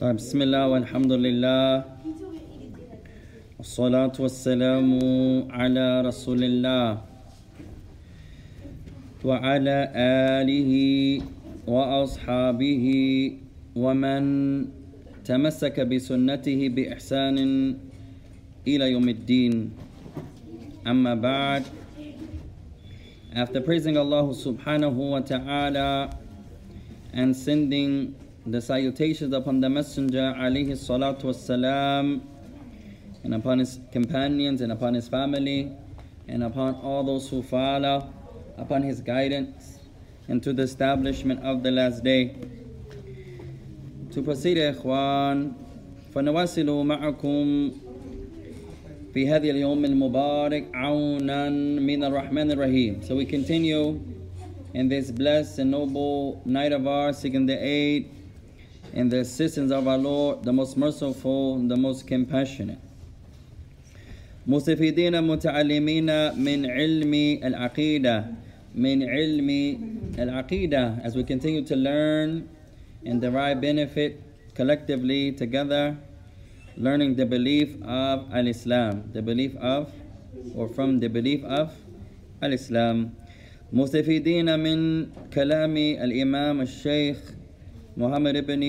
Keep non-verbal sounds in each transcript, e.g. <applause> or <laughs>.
طيب بسم الله والحمد لله He told me to eat it like والصلاة والسلام على رسول الله وعلى آله وأصحابه ومن تمسك بسنته بإحسان إلى يوم الدين أما بعد After praising Allah subhanahu wa ta'ala and sending the salutations upon the Messenger alayhi salatu wassalam and upon his companions and upon his family and upon all those who follow upon his guidance and to the establishment of the last day. To proceed يا إخوان فنواصل معكم في هذه اليوم المبارك عونا من الرحمن الرحيم. So we continue in this blessed and noble night of ours seeking the aid and the assistance of our Lord, the most merciful, the most compassionate. مستفيدين متعلمين من علم العقيدة من علم العقيدة as we continue to learn and derive benefit collectively together learning the belief of al-Islam the belief of or from the belief of al-Islam مستفيدين من كلام الإمام الشيخ محمد بن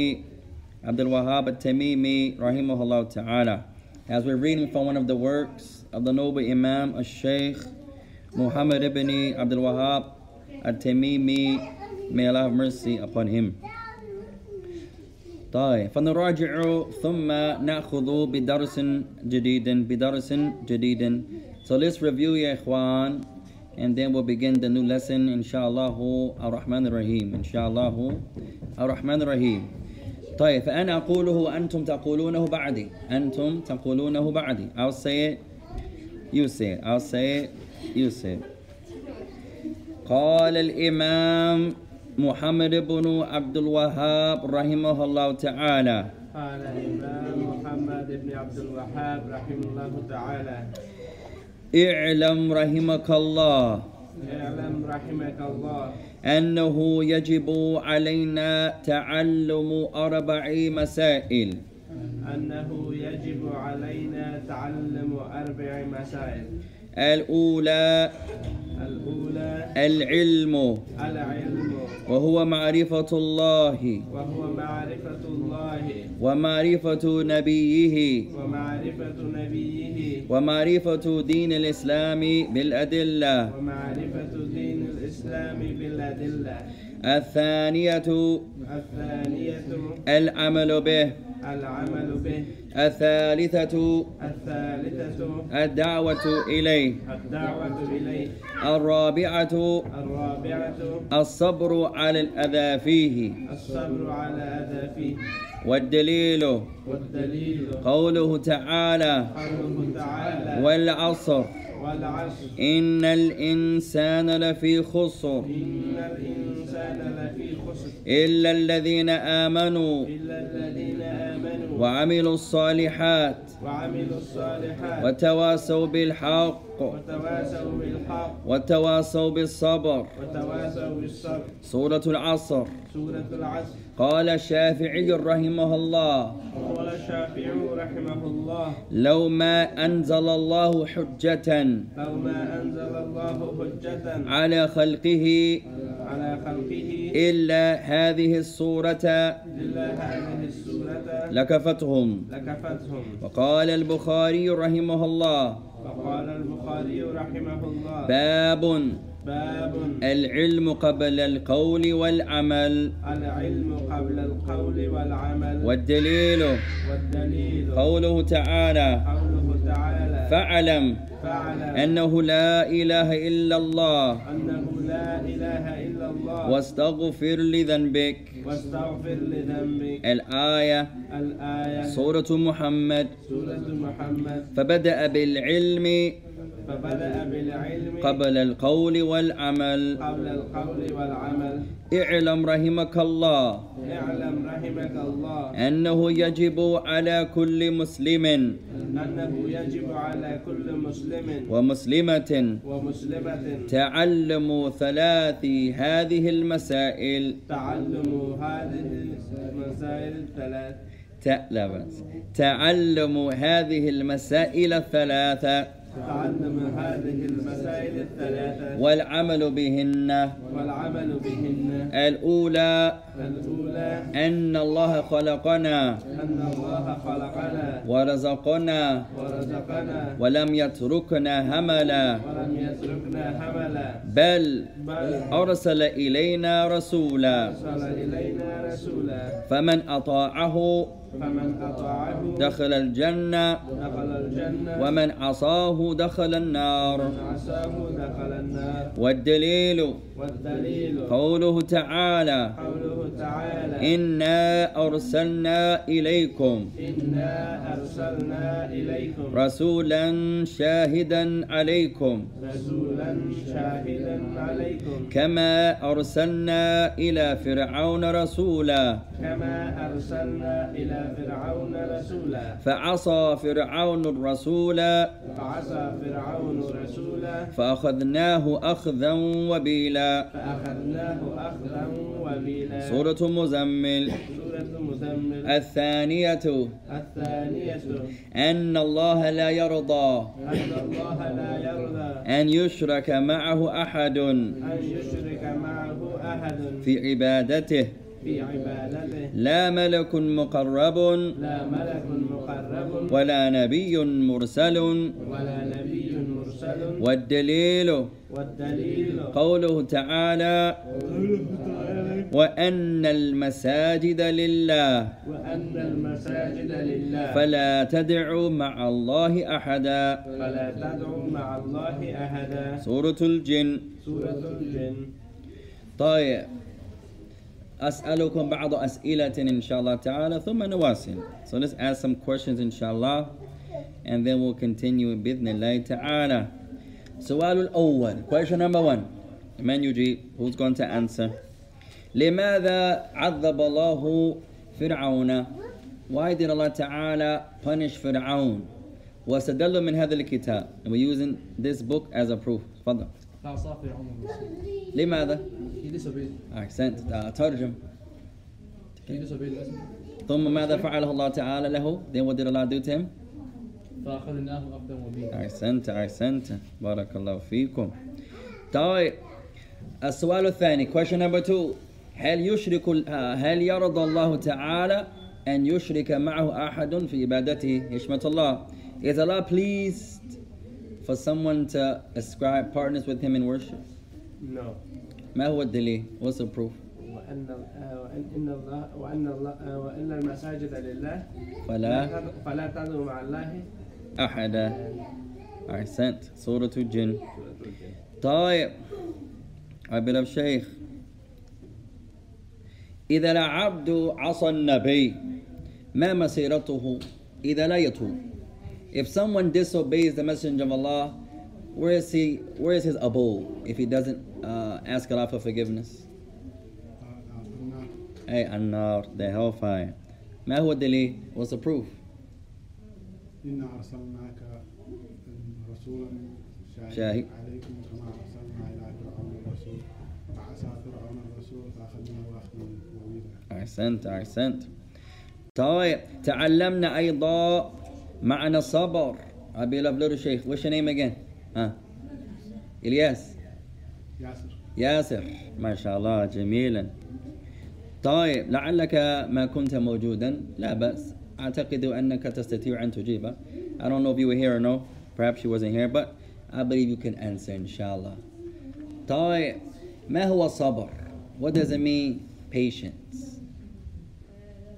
عبد الوهاب التميمي رحمه الله تعالى as we're reading from one of the works of the noble Imam al-Shaykh Muhammad ibn Abdul Wahab al-Tamimi may Allah have mercy upon him طيب فنراجع ثم نأخذ بدرس جديد بدرس جديد So let's review يا إخوان and then we'll begin the new lesson inshallah ar-Rahman ar-Rahim inshallah ar-Rahman ar-Rahim طيب فأنا أقوله وأنتم تقولونه بعدي. أنتم تقولونه بعدي. I'll say it you say it. I'll say it you say it. قال الإمام محمد بن عبد الوهاب رحمه الله تعالى. قال الإمام محمد بن عبد الوهاب رحمه الله تعالى. اعلم رحمك الله. اعلم رحمك الله. أنه يجب علينا تعلم أربع مسائل. أنه يجب علينا تعلم أربع مسائل. الأولى الأولى العلم. العلم. وهو معرفة الله. وهو معرفة الله. ومعرفة نبيه. ومعرفة نبيه. ومعرفة دين الإسلام بالأدلة. ومعرفة دين الإسلام بالأدلة الثانية الثانية العمل به. العمل به. الثالثة الثالثة الدعوة إليه. الدعوة إليه. الرابعة الرابعة الصبر على الأذى فيه. الصبر على أذى فيه. والدليل والدليل قوله تعالى قوله تعالى والعصر. إن الإنسان لفي خسر. إن الإنسان لفي خسر إلا الذين آمنوا إلا الذين آمنوا وعملوا الصالحات وعملوا الصالحات وتواصوا بالحق وتواسوا بالحق وتواصوا بالصبر. وتواسوا بالصبر سورة العصر سورة العصر. قال الشافعي رحمه الله. قال الشافعي رحمه الله. لو ما أنزل الله حجة لو ما أنزل الله حجة على خلقه على خلقه إلا هذه السورة إلا هذه السورة لكفتهم. لكفتهم. وقال البخاري رحمه الله. وقال البخاري رحمه الله. باب باب العلم قبل القول والعمل. العلم قبل القول والعمل. والدليل. والدليل. قوله تعالى قوله تعالى فاعلم فاعلم. أنه لا إله إلا الله. أنه لا إله إلا الله. واستغفر لذنبك. واستغفر لذنبك. الآية. الآية. سورة محمد. سورة محمد. فبدأ بالعلم. فبدأ بالعلم قبل القول والعمل. قبل القول والعمل. اعلم رحمك الله. اعلم رحمك الله. أنه يجب على كل مسلم. أنه يجب على كل مسلم. ومسلمة. ومسلمة. تعلم ثلاث هذه المسائل. تعلم هذه المسائل الثلاث تعلم هذه المسائل الثلاثة تعلم هذه المسائل الثلاثة. والعمل بهن. والعمل بهن. الأولى. الأولى. أن الله خلقنا. أن الله خلقنا. ورزقنا. ورزقنا. ولم يتركنا هملا ولم يتركنا حملا. بل بل أرسل إلينا رسولا. أرسل إلينا رسولا. فمن أطاعه فمن أطاعه دخل الجنة. دخل الجنة. ومن عصاه دخل النار. ومن عصاه دخل النار. والدليل. والدليل. قوله تعالى قوله تعالى إنا أرسلنا إليكم إنا أرسلنا إليكم رسولا شاهدا عليكم رسولا شاهدا عليكم كما أرسلنا إلى فرعون رسولا كما أرسلنا إلى فرعون رسولا. فعصى فرعون الرسول. فعصى فرعون رسولا فأخذناه أخذا وبيلا. فأخذناه أخذا وبيلا. سورة مزمل. سورة مزمل. الثانية. الثانية. أن الله لا يرضى. أن الله لا يرضى. أن يشرك معه أحد. أن يشرك معه أحد. في عبادته. في عبادته. لا ملك مقرب. لا ملك مقرب. ولا نبي مرسل. ولا نبي مرسل. والدليل. والدليل. قوله تعالى قوله تعالى وأن المساجد لله. وأن المساجد لله. فلا تدعوا مع الله أحدا. فلا تدعوا مع الله أحدا. سورة الجن. سورة الجن. طيب. أسألكم بعض أسئلة إن شاء الله تعالى ثم نواصل So let's ask some questions إن شاء الله and then we'll continue بإذن الله تعالى السؤال الأول question number one من يجيب who's going to answer لماذا عذب الله فرعون why did Allah تعالى punish فرعون واستدل من هذا الكتاب and we're using this book as a proof تفضل فرعون الرسول. لماذا he disobeyed. أحسنت. آه، ترجم. Disobeyed us ثم ماذا فعله الله تعالى له؟ Then what did Allah do to him? فأخذناه أخذا وبيلا أحسنت أحسنت. بارك الله فيكم. طيب السؤال الثاني question number two. هل يشرك آه، هل يرضى الله تعالى أن يشرك معه أحد في عبادته؟ يشمت الله. Is Allah pleased for someone to ascribe partners with him in worship? No. ما هو الدليل؟ What's the proof? وأن آه، وأن الله وأن الله آه، وأن المساجد لله. فلا فلا تدعوا مع الله. أحد أحسنت سورة الجن سورة الجن طيب. عبد الشيخ إذا العبد عصى النبي ما مسيرته؟ إذا لا يتوب If someone disobeys the messenger of Allah where is he where is his abode if he doesn't uh, ask Allah for forgiveness أي النار the hellfire ما هو الدليل what's the proof إنا أرسلناك رسولا شاهد. شاهد عليكم كما أرسلنا إلى فرعون الرسول فعصى فرعون الرسول فأخذناه أخذا وبيلا أحسنت أحسنت طيب تعلمنا أيضا معنى الصبر أبي لفلر الشيخ what's your name again ها إلياس ياسر ياسر ما شاء الله جميلا طيب لعلك ما كنت موجودا لا بأس أعتقد أنك تستطيع أن تجيب I don't know if you were here or no perhaps you wasn't here but I believe you can answer إن شاء الله طيب ما هو الصبر What does it mean patience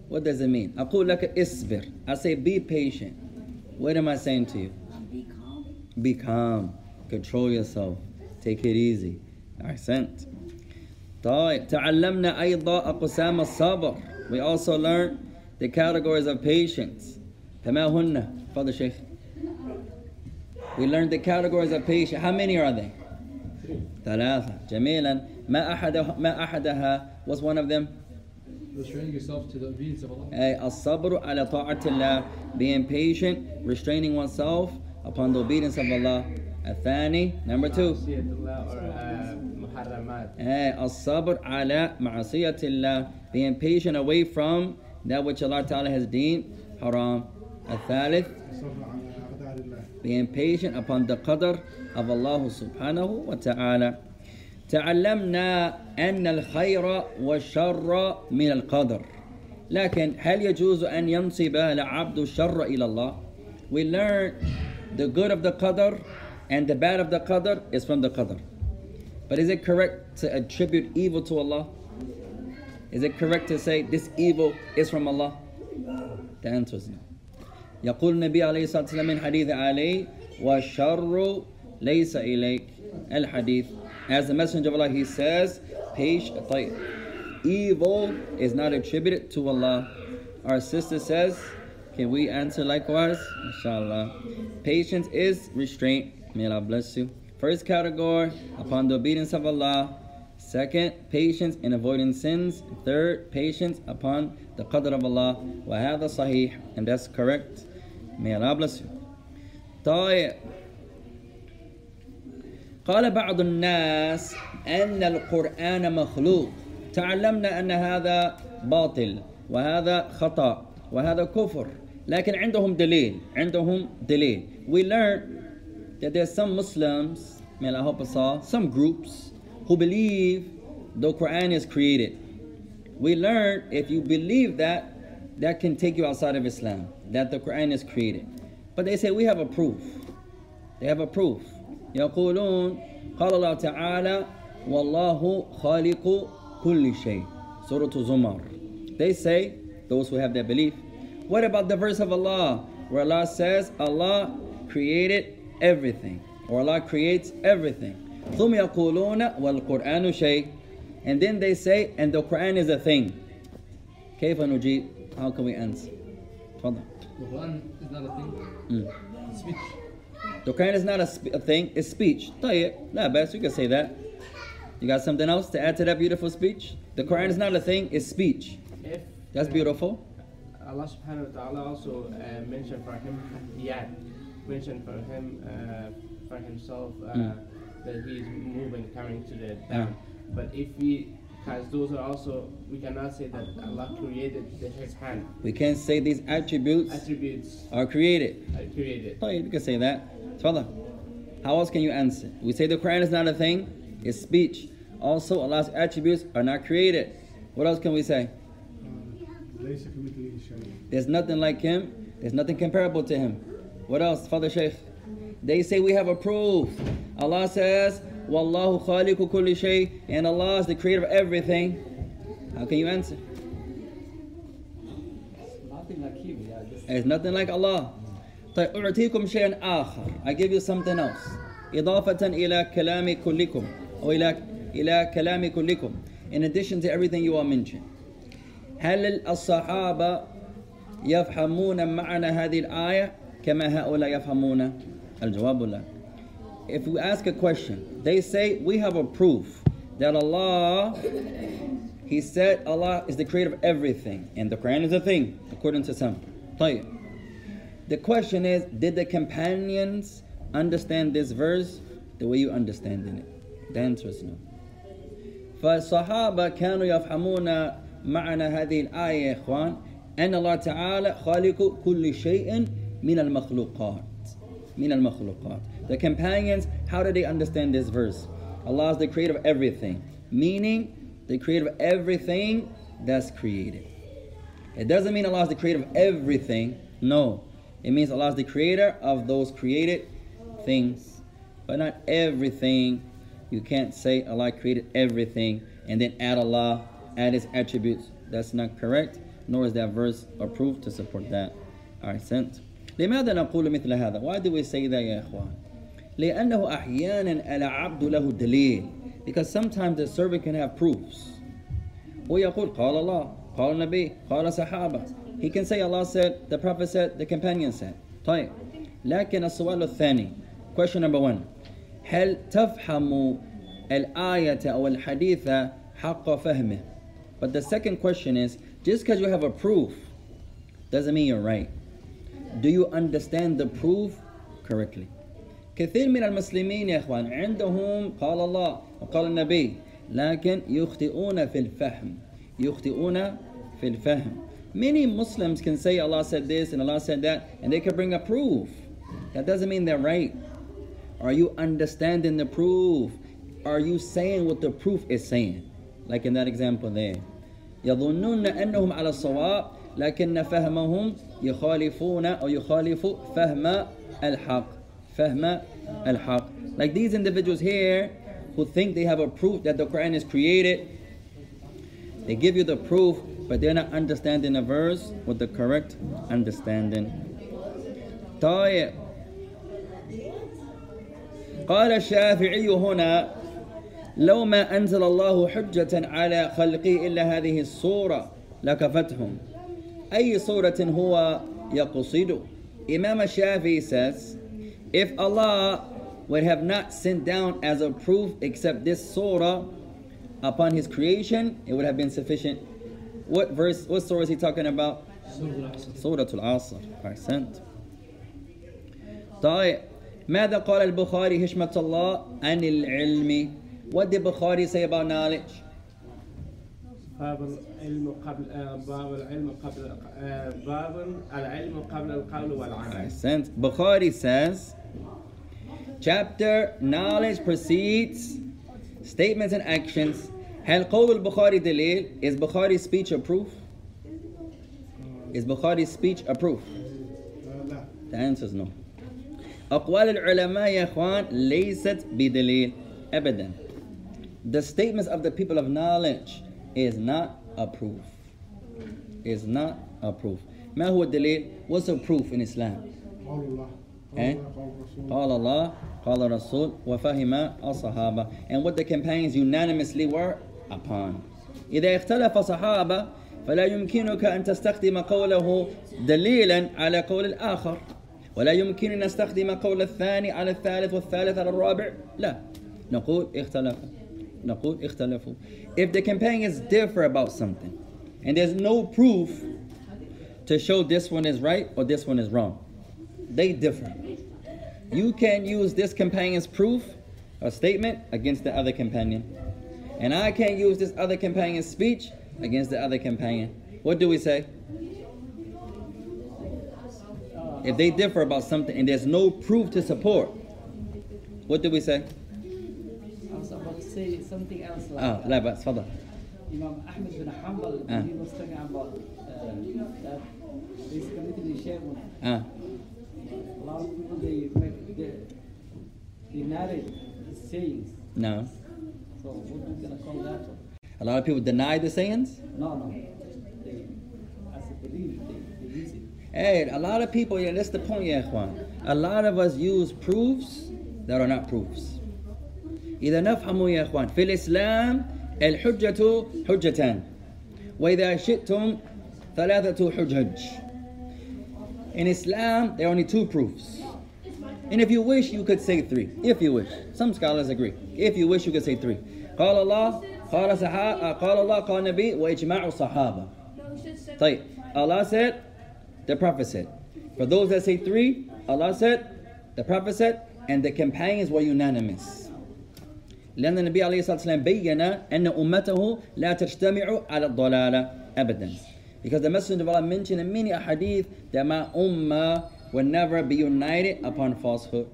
What does it mean أقول لك اصبر I say be patient What am I saying to you Be calm. Be calm. Control yourself. Take it easy. أحسنت. طيب تعلمنا أيضا أقسام الصبر. We also learned the categories of patience. فما هن؟ Father Sheikh. We learned the categories of patience. How many are they? ثلاثة. جميلا. ما أحدها ما أحدها was one of them? Restraining yourself to the obedience of Allah. أي الصبر على طاعة الله. Being patient, restraining oneself upon the obedience of Allah. الثاني, number two. معصية الله or uh, محرمات أي الصبر على معصية الله. Being patient away from that which Allah Ta'ala has deemed haram. الثالث, الصبر على أقدار الله being patient upon the qadr of Allah subhanahu wa ta'ala. تعلمنا أن الخير والشر من القدر لكن هل يجوز أن ينسب العبد الشر إلى الله We learn the good of the qadr and the bad of the qadr is from the qadr But is it correct to attribute evil to Allah? Is it correct to say this evil is from Allah? The answer is no. يقول النبي عليه الصلاة والسلام من حديث علي والشر ليس إليك الحديث As the messenger of Allah he says "Patience, طيب. Evil is not attributed to Allah Our sister says Can we answer likewise? Inshallah Patience is restraint May Allah bless you First category Upon the obedience of Allah Second, patience in avoiding sins. Third, patience upon the qadr of Allah. وهذا صحيح and that's correct. May Allah bless you. طيب قال بعض الناس أن القرآن مخلوق تعلمنا أن هذا باطل وهذا خطأ وهذا كفر لكن عندهم دليل عندهم دليل we learned that there's some Muslims may Allah help us all some groups who believe the Quran is created we learned if you believe that that can take you outside of Islam that the Quran is created but they say we have a proof they have a proof يقولون قال الله تعالى والله خالق كل شيء سورة زمر they say those who have that belief what about the verse of Allah where Allah says Allah created everything or Allah creates everything ثم يقولون والقرآن شيء and then they say and the Quran is a thing كيف نجيب how can we answer تفضل The Quran is not a thing. Mm. It's speech. Dukain is not a, a, thing, it's speech. Tayyip, not best, you can say that. You got something else to add to that beautiful speech? The Quran is not a thing, it's speech. If, That's beautiful. Uh, Allah subhanahu wa ta'ala also uh, mentioned for him, <laughs> yeah, mentioned for him, uh, for himself, uh, mm. that he is moving, coming to the town. Yeah. But if we because those are also we cannot say that Allah created the, His hand. We can't say these attributes. Attributes are created. Are created. Oh, you can say that. Father, How else can you answer? We say the Quran is not a thing, it's speech. Also, Allah's attributes are not created. What else can we say? There's nothing like Him, there's nothing comparable to Him. What else, Father Shaykh? They say we have a proof. Allah says, Wallahu Khaliku kulli shay, and Allah is the creator of everything. How can you answer? Nothing like him, There's nothing like Allah. طيب أعطيكم شيئا آخر. I give you something else. إضافة إلى كلام كلكم أو إلى إلى كلام كلكم. In addition to everything you all mentioned. هل الصحابة يفهمون معنى هذه الآية كما هؤلاء يفهمون؟ الجواب لا. If we ask a question, they say we have a proof that Allah, He said Allah is the creator of everything, and the Quran is a thing, according to some. طيب. The question is, did the companions understand this verse the way you understand it? The answer is no. فالصحابة كانوا يفهمون معنى هذه الآية يا إخوان أن الله تعالى خالق كل شيء من المخلوقات من المخلوقات The companions, how did they understand this verse? Allah is the creator of everything, meaning the creator of everything that's created. It doesn't mean Allah is the creator of everything. No. It means Allah is the creator of those created things. But not everything. You can't say Allah created everything and then add Allah, add His attributes. That's not correct, nor is that verse approved to support that. Alright, sent. لماذا نقول مثل هذا? Why do we say that يا إخوان? لأنه أحيانا العبد له دليل because sometimes the servant can have proofs ويقول قال الله قال النبي قال صحابة he can say Allah said the Prophet said the companion said طيب لكن السؤال الثاني question number one هل تفهم الآية أو الحديث حق فهمه but the second question is just because you have a proof doesn't mean you're right do you understand the proof correctly كثير من المسلمين يا اخوان عندهم قال الله وقال النبي لكن يخطئون في الفهم يخطئون في الفهم many Muslims can say Allah said this and Allah said that and they can bring a proof that doesn't mean they're right are you understanding the proof are you saying what the proof is saying like in that example there يظنون أنهم على الصواب لكن فهمهم يخالفون أو يخالف فهم الحق فهم الحق like these individuals here who think they have a proof that the Quran is created they give you the proof but they're not understanding the verse with the correct understanding طيب قال الشافعي هنا لو ما أنزل الله حجة على خلقه إلا هذه الصورة لكفتهم أي صورة هو يقصد Imam Shafi says if Allah would have not sent down as a proof except this surah upon his creation it would have been sufficient what verse what surah is he talking about Surah Al-Asr أحسنت طيب ماذا قال البخاري هشمة الله عن العلم What did Bukhari say about knowledge? باب العلم قبل آه، باب العلم قبل آه، باب العلم قبل القول والعمل Ahsant. Bukhari says, chapter knowledge precedes statements and actions. هل قول البخاري دليل? Is Bukhari's speech a proof? Is Bukhari's speech a proof? آه، لا The answer is no. أقوال العلماء يا إخوان ليست بدليل أبدا. The statements of the people of knowledge is not a proof. Is not a proof. ما هو الدليل? What's a proof in Islam? قول الله قول Eh? الله قول الرسول قال الله قال الرسول وفهم الصحابة and what the companions unanimously were Upon إذا اختلف صحابة فلا يمكنك أن تستخدم قوله دليلا على قول الآخر ولا يمكن أن نستخدم قول الثاني على الثالث والثالث على الرابع لا نقول اختلفوا نقول اختلفوا if the companions differ about something and there's no proof to show this one is right or this one is wrong they differ you can use this companion's proof or statement against the other companion. And I can't use this other companion's speech against the other companion. What do we say? If they differ about something and there's no proof to support, what do we say? I was about to say something else like Ah, لا بأس تفضل. Imam Ahmed bin Hanbal, Ah. he was talking about uh, that this committed a shame. Ah, A lot of people they make they, they narrate the sayings. no. So what are we gonna call that? A lot of people deny the sayings. No, no. They, as a belief, they, they use it. Hey, a lot of people, yeah, that's the point, yeah, ikhwan. A lot of us use proofs that are not proofs. إذا نفهم يا إخوان في الإسلام الحجة حجتان وإذا شئتم ثلاثة حجج In Islam, there are only two proofs. And if you wish, you could say three. If you wish. Some scholars agree. If you wish, you could say three. قال الله قال صحابة قال الله قال النبي وإجماع الصحابة No, we should say. طيب Allah said, the Prophet said. For those that say three, Allah said, the Prophet said, and the companions were unanimous. لأن النبي عليه الصلاة والسلام بين أن أمته لا تجتمع على الضلالة أبدا. Because the Messenger of Allah mentioned in many hadith that my ummah will never be united upon falsehood.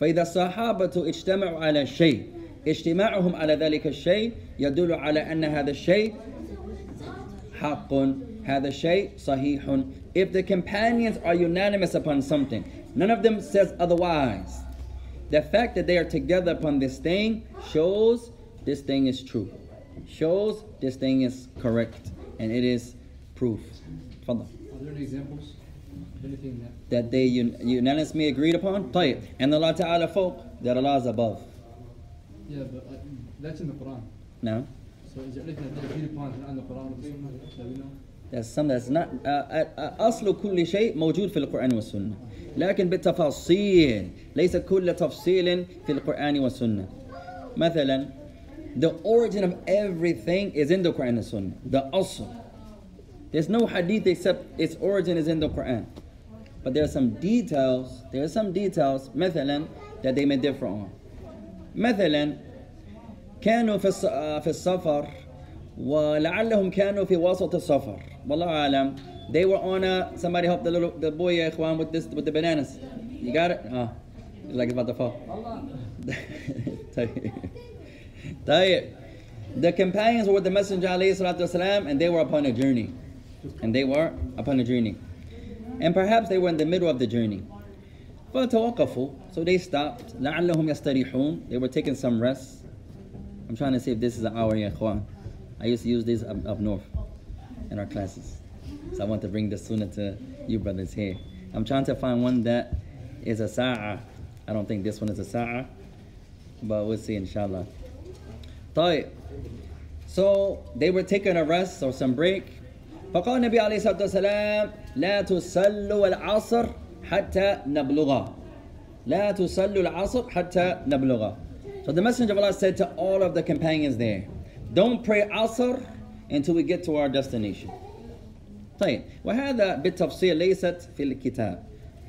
فإذا الصحابة اجتمعوا على شيء اجتماعهم على ذلك الشيء يدل على أن هذا الشيء حق هذا الشيء صحيح if the companions are unanimous upon something none of them says otherwise the fact that they are together upon this thing shows this thing is true shows this thing is correct and it is proof تفضل Are there any examples? Anything that that they un- unanimously agreed upon طيب and Allah Ta'ala فوق that Allah is above yeah, but uh, that's in the Quran. now So is there anything that they agreed upon in the Quran or the Sunnah that we know? That's some that's not uh, uh, أصل كل شيء موجود في القرآن والسنة لكن بالتفاصيل ليس كل تفصيل في القرآن والسنة مثلا the origin of everything is in the Quran and Sunnah the أصل there's no hadith except its origin is in the Quran but there are some details there are some details مثلا that they may differ on مثلا كانوا في الس- آه، في السفر ولعلهم كانوا في وسط السفر والله أعلم they were on a somebody help the little the boy يا إخوان with this with the bananas you got it ah like it's about to fall <laughs> طيب طيب the companions were with the messenger عليه الصلاة والسلام and they were upon a journey and they were upon a journey and perhaps they were in the middle of the journey فتوقفوا so they stopped لعلهم يستريحون they were taking some rest I'm trying to see if this is an hour يا إخوان I used to use this up, up north in our classes so I want to bring the sunnah to you brothers here I'm trying to find one that is a sa'a I don't think this one is a sa'a but we'll see inshallah طيب so they were taking a rest or some break فقال النبي عليه الصلاة والسلام لا تصلوا العصر حتى نبلغ لا تصلوا العصر حتى نبلغ So the Messenger of Allah said to all of the companions there, don't pray Asr until we get to our destination. طيب وهذا بالتفصيل ليست في الكتاب.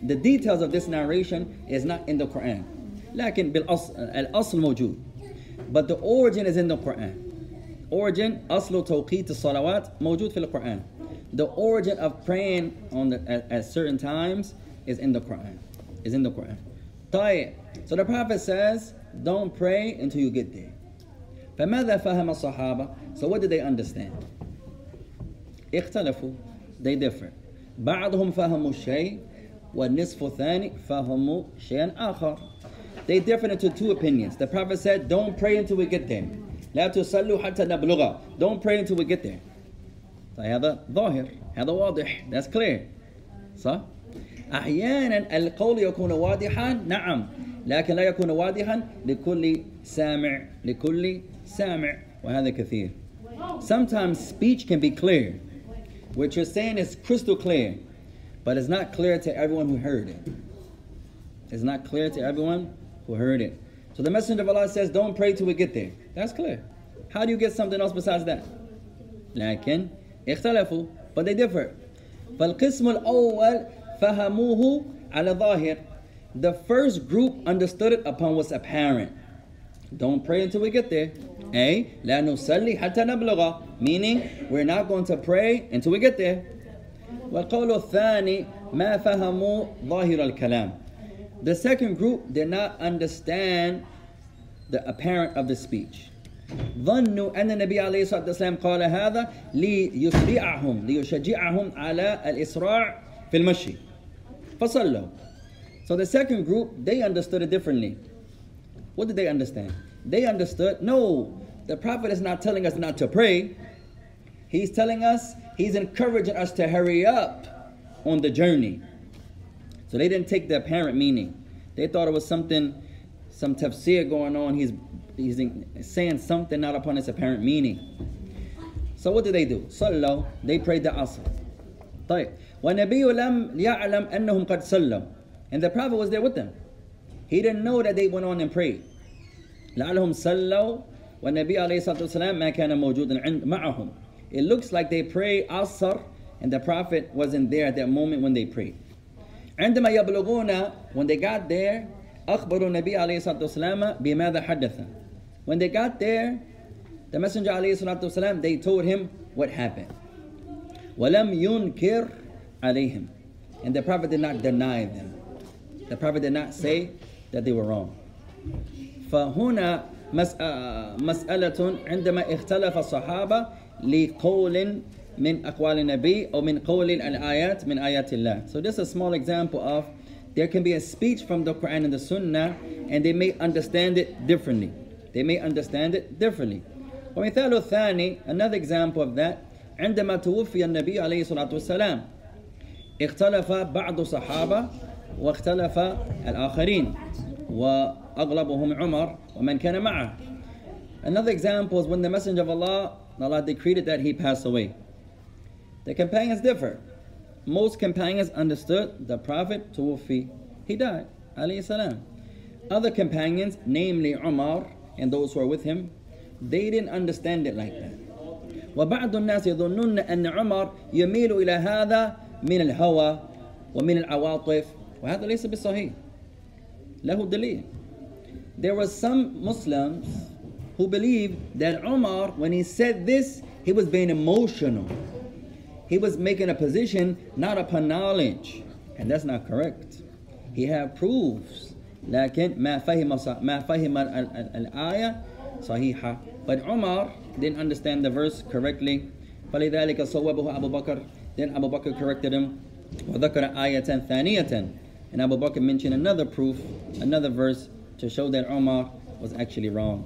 The details of this narration is not in the Quran. لكن بالأصل الأصل موجود. But the origin is in the Quran. Origin أصل توقيت الصلوات موجود في القرآن. The origin of praying on the, at, at certain times is in the Quran. Is in the Quran. طيب. So the Prophet says, don't pray until you get there. فماذا فهم الصحابة? So what did they understand? اختلفوا they differ بعضهم فهموا الشيء والنصف الثاني فهموا شيئا آخر they differ into two opinions the prophet said don't pray until we get there لا تصلوا حتى نبلغ don't pray until we get there فهذا ظاهر هذا واضح that's clear صح أحيانا القول يكون واضحا نعم لكن لا يكون واضحا لكل سامع لكل سامع وهذا كثير sometimes speech can be clear what you're saying is crystal clear but it's not clear to everyone who heard it it's not clear to everyone who heard it so the messenger of allah says don't pray till we get there that's clear how do you get something else besides that لكن اختلفوا but they differ فالقسم الأول فهموه على ظاهر the first group understood it upon what's apparent don't pray until we get there A لا نصلي حتى نبلغ meaning we're not going to pray until we get there والقول الثاني ما فهموا ظاهر الكلام the second group did not understand the apparent of the speech ظنوا أن النبي عليه الصلاة والسلام قال هذا ليسرعهم ليشجعهم على الإسراع في المشي فصلوا So the second group, they understood it differently. What did they understand? They understood, no, the Prophet is not telling us not to pray. He's telling us, he's encouraging us to hurry up on the journey. So they didn't take the apparent meaning. They thought it was something, some tafsir going on. He's, he's saying something not upon its apparent meaning. So what did they do? صلوا, they prayed the asr. طيب والنبي لم يعلم أنهم قد صلوا and the Prophet was there with them. He didn't know that they went on and prayed. لعلهم صلوا والنبي عليه الصلاة والسلام ما كان موجودا عند معهم. It looks like they prayed Asr and the Prophet wasn't there at that moment when they prayed. عندما يبلغون when they got there أخبروا النبي عليه الصلاة والسلام بماذا حدث. When they got there, the Messenger عليه الصلاة والسلام they told him what happened. ولم ينكر عليهم. And the Prophet did not deny them. The Prophet did not say that they were wrong. فهنا مسألة عندما اختلف الصحابة لقول من أقوال النبي أو من قول الآيات من آيات الله. So this is a small example of there can be a speech from the Quran and the Sunnah and they may understand it differently. They may understand it differently. ومثال الثاني another example of that عندما توفي النبي عليه الصلاة والسلام اختلف بعض الصحابة واختلف الآخرين وأغلبهم عمر ومن كان معه Another example is when the Messenger of Allah, Allah decreed that he pass away. The companions differ. Most companions understood the Prophet Tuwfi. He died. alayhi salam. Other companions, namely Umar and those who are with him, they didn't understand it like that. وبعض الناس يظنون أن عمر يميل إلى هذا من الهوى ومن العواطف وهذا ليس بالصحيح له دليل There were some Muslims who believed that Umar, when he said this, he was being emotional. He was making a position not upon knowledge. And that's not correct. He had proofs. لكن ما فهم ما فهم الآية صحيحة. But Umar didn't understand the verse correctly. فلذلك صوبه أبو بكر. Then Abu Bakr corrected him. وذكر آية ثانية. And Abu Bakr mentioned another proof, another verse to show that Umar was actually wrong.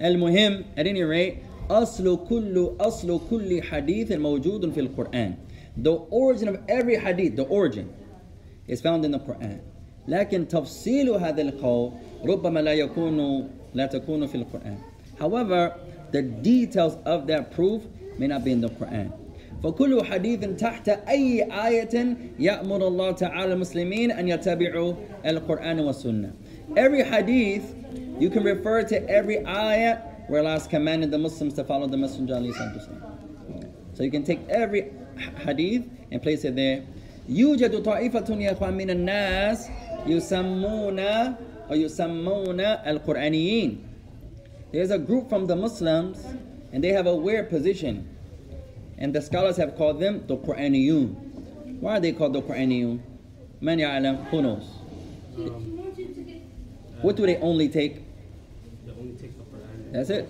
المهم at any rate أصل كل أصل كل حديث موجود في القرآن. The origin of every hadith, the origin, is found in the Quran. لكن تفصيل هذا القول ربما لا يكون لا تكون في القرآن. However, the details of that proof may not be in the Quran. فكل حديث تحت أي آية يأمر الله تعالى المسلمين أن يتبعوا القرآن والسنة. Every hadith, you can refer to every ayah where Allah has commanded the Muslims to follow the Messenger. So you can take every hadith and place it there. يوجد طائفة يا إخوان من الناس يسمون أو يسمون القرآنيين. There's a group from the Muslims and they have a weird position. And the scholars have called them the Quraniyun. Why are they called the Quraniyun? Man ya'lam, who knows? What do they only take? They only take the Quran. That's it.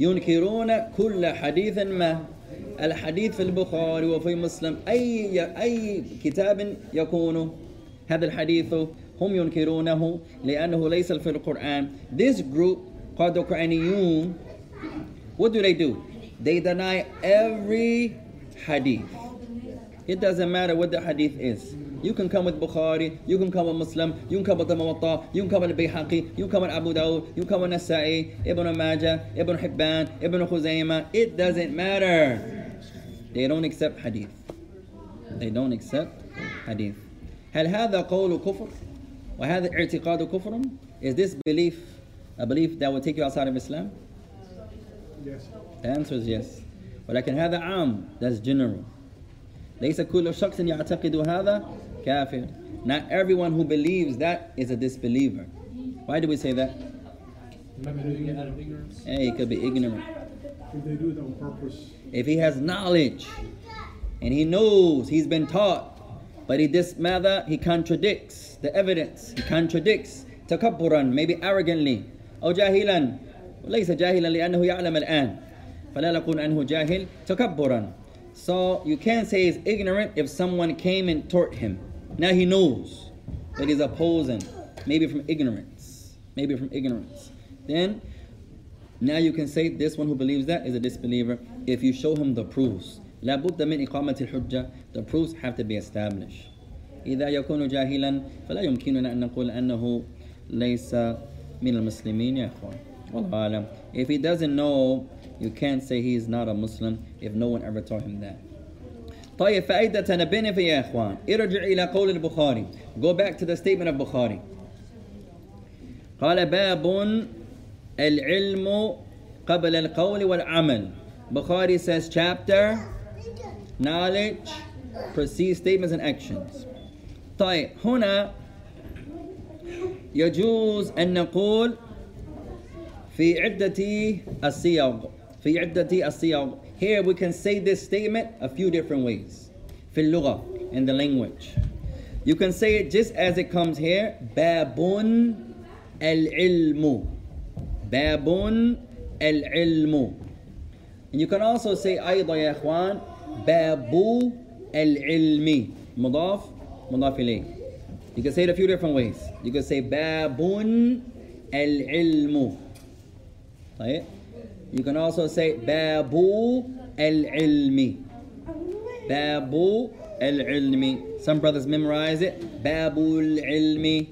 ينكرون كل حديث ما الحديث في البخاري وفي مسلم أي أي كتاب يكون هذا الحديث هم ينكرونه لأنه ليس في القرآن. This group called the Quraniyun, what do they do? They deny every hadith. It doesn't matter what the hadith is. You can come with Bukhari, you can come with Muslim, you can come with the Muwatta, you can come with Bayhaqi, you can come with Abu Dawud, you can come with Nasa'i, Ibn Majah, Ibn Hibban, Ibn Khuzaymah. It doesn't matter. They don't accept hadith. They don't accept hadith. هل هذا قول كفر؟ وهذا اعتقاد كفر? Is this belief a belief that will take you outside of Islam? Yes. The answer is yes. ولكن هذا عام. That's general. ليس كل شخص يعتقد هذا كافر. Not everyone who believes that is a disbeliever. Why do we say that? Maybe out of ignorance. Hey, he could be ignorant. If they do it on purpose, If he has knowledge and he knows he's been taught, but he this matter he contradicts the evidence. He contradicts تكبرا maybe arrogantly أو جاهلا ليس جاهلا لأنه يعلم الآن فلا نقول أنه جاهل تكبرا So you can't say he's ignorant if someone came and taught him. Now he knows, but he's opposing, maybe from ignorance, maybe from ignorance. Then now you can say this one who believes that is a disbeliever if you show him the proofs. لابد من إقامة الحجة. The proofs have to be established. إذا يكون جاهلا فلا يمكننا أن نقول أنه ليس من المسلمين يا إخوان. والله أعلم. If he doesn't know, you can't say he is not a Muslim if no one ever taught him that. طيب فائدة تنبين في يا إخوان ارجع إلى قول البخاري Go back to the statement of Bukhari قال باب العلم قبل القول والعمل Bukhari says chapter knowledge precedes statements and actions طيب هنا يجوز أن نقول في عدة الصيغ في عدة الصيغ Here we can say this statement a few different ways في اللغة in the language You can say it just as it comes here باب العلم باب العلم And you can also say أيضا يا إخوان باب العلم مضاف مضاف إليه You can say it a few different ways. You can say باب العلم طيب You can also say باب العلم باب al-ilmi. Some brothers memorize it. Babul ilmi.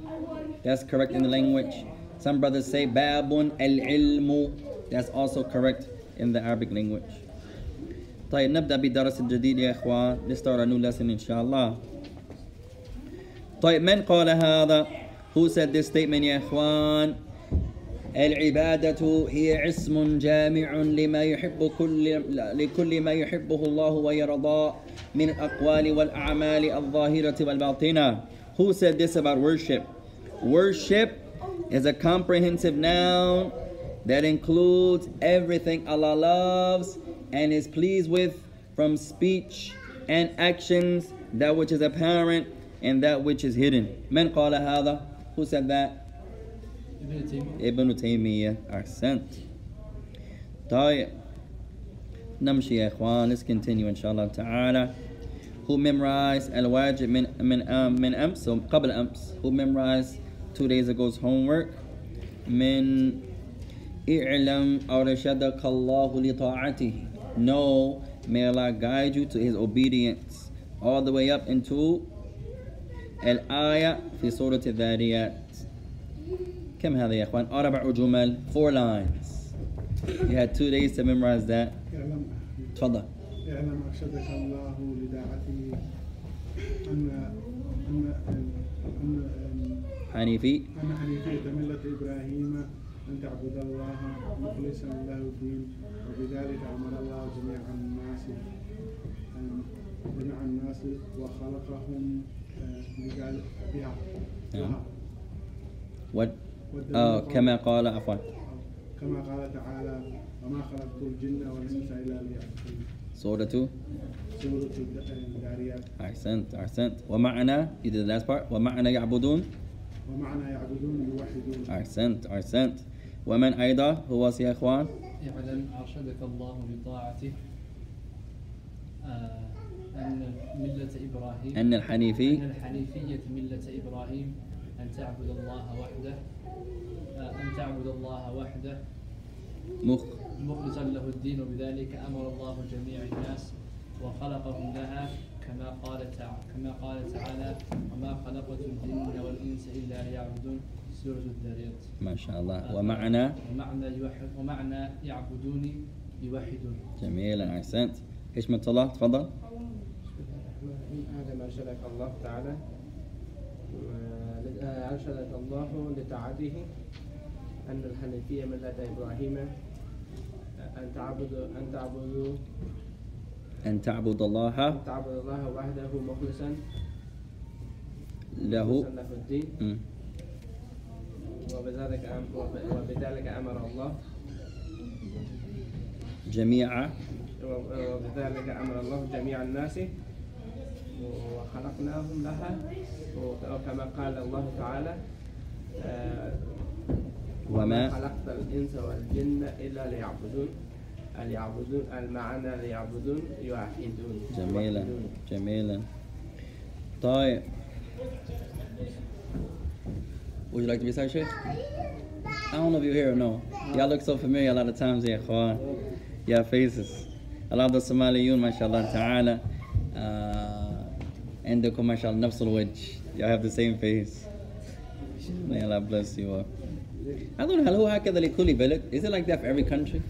That's correct in the language. Some brothers say babun al-ilmu. That's also correct in the Arabic language. طيب نبدأ بالدرس الجديد يا إخوان. A new lesson إن شاء الله. طيب من قال هذا؟ Who said this statement يا إخوان؟ العبادة هي اسم جامع لما يحب كل لكل ما يحبه الله ويرضاه من الأقوال والأعمال الظاهرة والباطنة. Who said this about worship? Worship is a comprehensive noun that includes everything Allah loves and is pleased with from speech and actions, that which is apparent and that which is hidden. من قال هذا? Who said that? ابن تيمية ابن تيمية أحسنت طيب نمشي يا إخوان let's continue إن شاء الله تعالى who memorized الواجب من من um, من أمس أو قبل أمس who memorized two days ago's homework من اعلم أرشدك الله لطاعته know may Allah guide you to his obedience all the way up into الآية في سورة الذاريات كم هذا يا اخوان؟ أربع جمل four lines. You had two days to memorize that. اعلم تفضل. اعلم ارشدك الله لداعته ان ان ان ان حنيفي ان حنيفيه مله ابراهيم ان تعبد الله مخلصا له الدين وبذلك أمر الله جميع الناس جميع الناس وخلقهم آه، بها. نعم. آه كما قال عفوا. كما قال تعالى وما خلقت الجن والإنس إلا ليعبدون. سورة سورة الذاريات أحسنت أحسنت. you did the last part. ومعنا يعبدون؟ ومعنى يعبدون يوحدون. أحسنت أحسنت. ومن أيضا؟ هو يا إخوان. اعلم أرشدك الله لطاعته آه، أن ملة إبراهيم أن الحنيفي أن الحنيفية ملة إبراهيم أن تعبد الله وحده آه، أن تعبد الله وحده. مخ. مخلصا له الدين وبذلك أمر الله جميع الناس وخلقهم لها. كما قال تعالى كما قال تعالى وما خلقت الجن والإنس إلا ليعبدون. سورة الذاريات ما شاء الله. ومعنا ومعنى؟ يوحد ومعنى يعبدوني يوحدون. جميلا أحسنت. إيش من الله تفضل. هذا ما أرشدك الله تعالى. آه، أرشدك الله لطاعته أن الحنيفية ملة إبراهيم آه، أن تعبد أن تعبدوا أن تعبد الله أن تعبد الله وحده مخلصا له. له الدين. وبذلك وبذلك أمر الله. جميع وبذلك أمر الله جميع الناس. وخلقناهم لها. وكما قال الله تعالى آه، وما خلقت الإنس والجن إلا ليعبدون. ليعبدون المعنى يوحدون جميلا يوحدون. جميلا طيب Would you like to recite, Sheikh? I don't know if you're here or no. Y'all look so familiar a lot of times, yeah, Ikhwan. Y'all faces. A lot of the Somaliyun, mashallah ta'ala. Uh, عندكم ما شاء الله نفس الوجه. Y'all have the same face. May Allah bless you all. I don't know هل هو هكذا لكل بلد? Is it like that for every country?